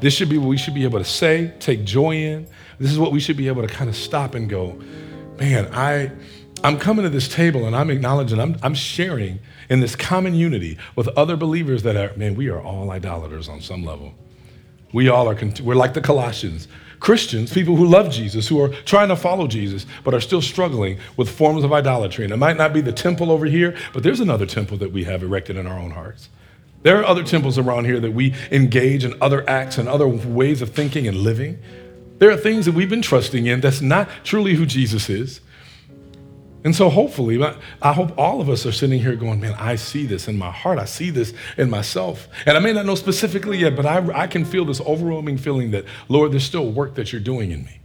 This should be what we should be able to say, take joy in. This is what we should be able to kind of stop and go, man, I I'm coming to this table and I'm acknowledging, I'm, I'm sharing in this common unity with other believers that are, man, we are all idolaters on some level. We all are, we're like the Colossians. Christians, people who love Jesus, who are trying to follow Jesus, but are still struggling with forms of idolatry. And it might not be the temple over here, but there's another temple that we have erected in our own hearts. There are other temples around here that we engage in other acts and other ways of thinking and living. There are things that we've been trusting in that's not truly who Jesus is. And so hopefully, I hope all of us are sitting here going, man, I see this in my heart. I see this in myself. And I may not know specifically yet, but I, I can feel this overwhelming feeling that, Lord, there's still work that you're doing in me.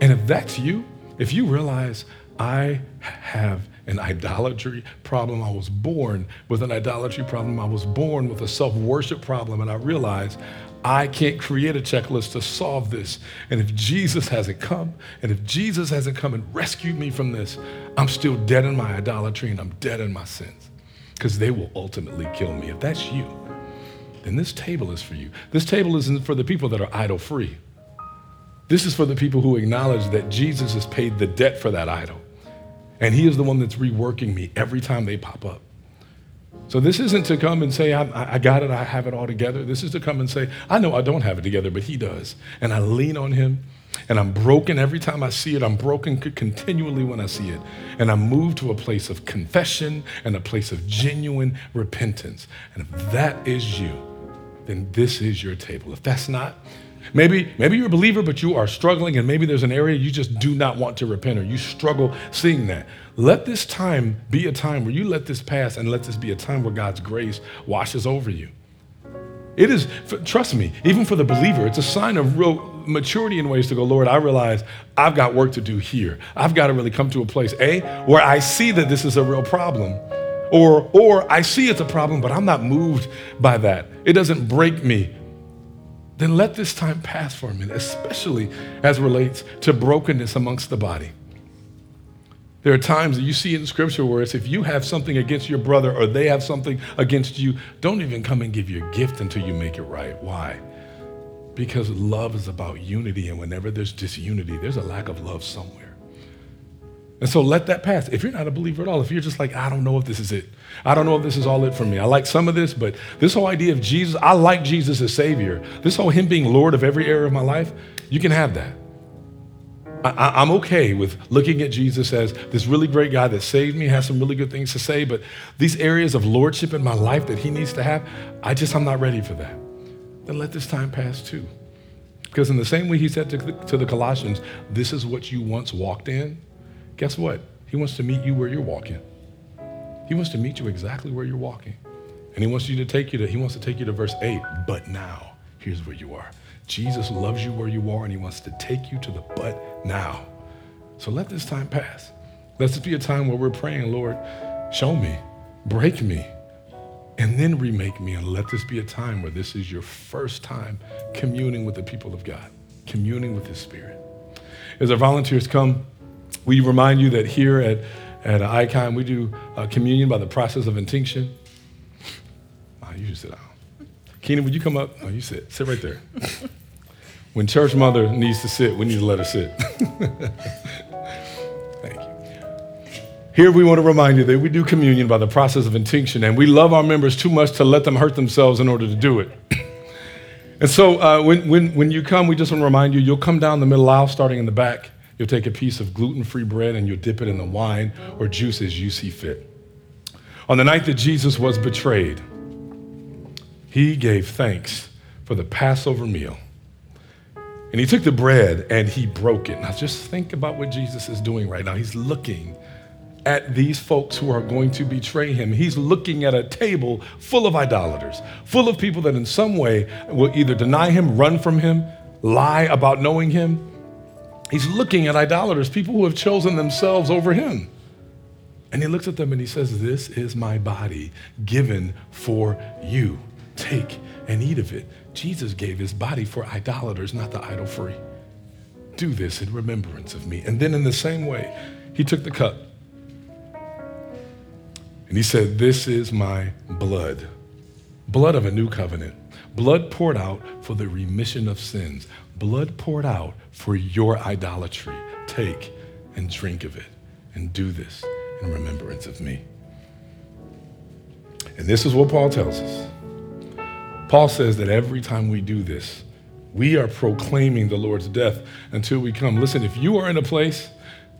And if that's you, if you realize I have an idolatry problem, I was born with an idolatry problem, I was born with a self worship problem, and I realize I can't create a checklist to solve this. And if Jesus hasn't come, and if Jesus hasn't come and rescued me from this, I'm still dead in my idolatry and I'm dead in my sins because they will ultimately kill me. If that's you, then this table is for you. This table isn't for the people that are idol free. This is for the people who acknowledge that Jesus has paid the debt for that idol. And he is the one that's reworking me every time they pop up. So this isn't to come and say, I, I, got it, I have it all together. This is to come and say, I know I don't have it together, but he does. And I lean on him, and I'm broken every time I see it. I'm broken continually when I see it. And I move to a place of confession and a place of genuine repentance. And if that is you, then this is your table. If that's not, Maybe, maybe you're a believer, but you are struggling, and maybe there's an area you just do not want to repent or you struggle seeing that. Let this time be a time where you let this pass and let this be a time where God's grace washes over you. It is, trust me, even for the believer, it's a sign of real maturity in ways to go, Lord, I realize I've got work to do here. I've got to really come to a place, A, where I see that this is a real problem. Or, or I see it's a problem, but I'm not moved by that. It doesn't break me then let this time pass for a minute, especially as relates to brokenness amongst the body. There are times that you see it in scripture where it's if you have something against your brother or they have something against you, don't even come and give your gift until you make it right. Why? Because love is about unity, and whenever there's disunity, there's a lack of love somewhere. And so let that pass. If you're not a believer at all, if you're just like, I don't know if this is it, I don't know if this is all it for me. I like some of this, but this whole idea of Jesus, I like Jesus as Savior. This whole Him being Lord of every area of my life, you can have that. I, am okay with looking at Jesus as this really great guy that saved me, has some really good things to say, but these areas of lordship in my life that He needs to have, I just, I'm not ready for that. Then let this time pass too. Because in the same way He said to the, to the Colossians, this is what you once walked in Guess what? He wants to meet you where you're walking. He wants to meet you exactly where you're walking. And he wants you to take you to, he wants to take you to verse 8. But now, here's where you are. Jesus loves you where you are, and he wants to take you to the but now. So let this time pass. Let this be a time where we're praying, Lord, show me, break me, and then remake me. And let this be a time where this is your first time communing with the people of God, communing with his spirit. As our volunteers come, we remind you that here at, at Icon, we do uh, communion by the process of intinction. Oh, you just sit down. Keenan, would you come up? Oh, you sit. Sit right there. *laughs* when church mother needs to sit, we need to let her sit. *laughs* Thank you. Here we want to remind you that we do communion by the process of intinction, and we love our members too much to let them hurt themselves in order to do it. *clears throat* and so uh, when, when, when you come, we just want to remind you, you'll come down the middle aisle starting in the back. You'll take a piece of gluten free bread and you'll dip it in the wine or juice as you see fit. On the night that Jesus was betrayed, he gave thanks for the Passover meal. And he took the bread and he broke it. Now just think about what Jesus is doing right now. He's looking at these folks who are going to betray him. He's looking at a table full of idolaters, full of people that in some way will either deny him, run from him, lie about knowing him, He's looking at idolaters, people who have chosen themselves over him. And he looks at them and he says, This is my body given for you. Take and eat of it. Jesus gave his body for idolaters, not the idol free. Do this in remembrance of me. And then, in the same way, he took the cup and he said, This is my blood, blood of a new covenant, blood poured out for the remission of sins blood poured out for your idolatry. Take and drink of it and do this in remembrance of me. And this is what Paul tells us. Paul says that every time we do this, we are proclaiming the Lord's death until we come. Listen, if you are in a place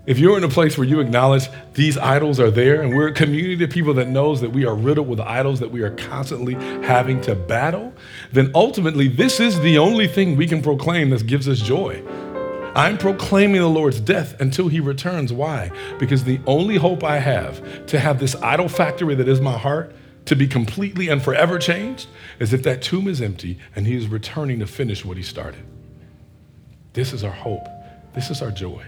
if you're in a place where you acknowledge these idols are there and we're a community of people that knows that we are riddled with idols that we are constantly having to battle, then ultimately this is the only thing we can proclaim that gives us joy. I'm proclaiming the Lord's death until he returns. Why? Because the only hope I have to have this idol factory that is my heart to be completely and forever changed is if that tomb is empty and he is returning to finish what he started. This is our hope. This is our joy.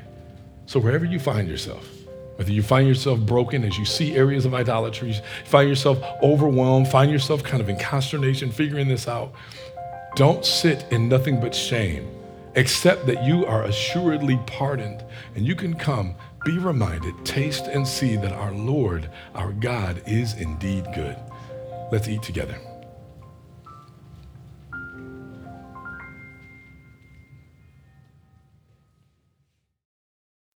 So wherever you find yourself, whether you find yourself broken as you see areas of idolatry, find yourself overwhelmed, find yourself kind of in consternation figuring this out, don't sit in nothing but shame. Accept that you are assuredly pardoned and you can come, be reminded, taste and see that our Lord, our God, is indeed good. Let's eat together.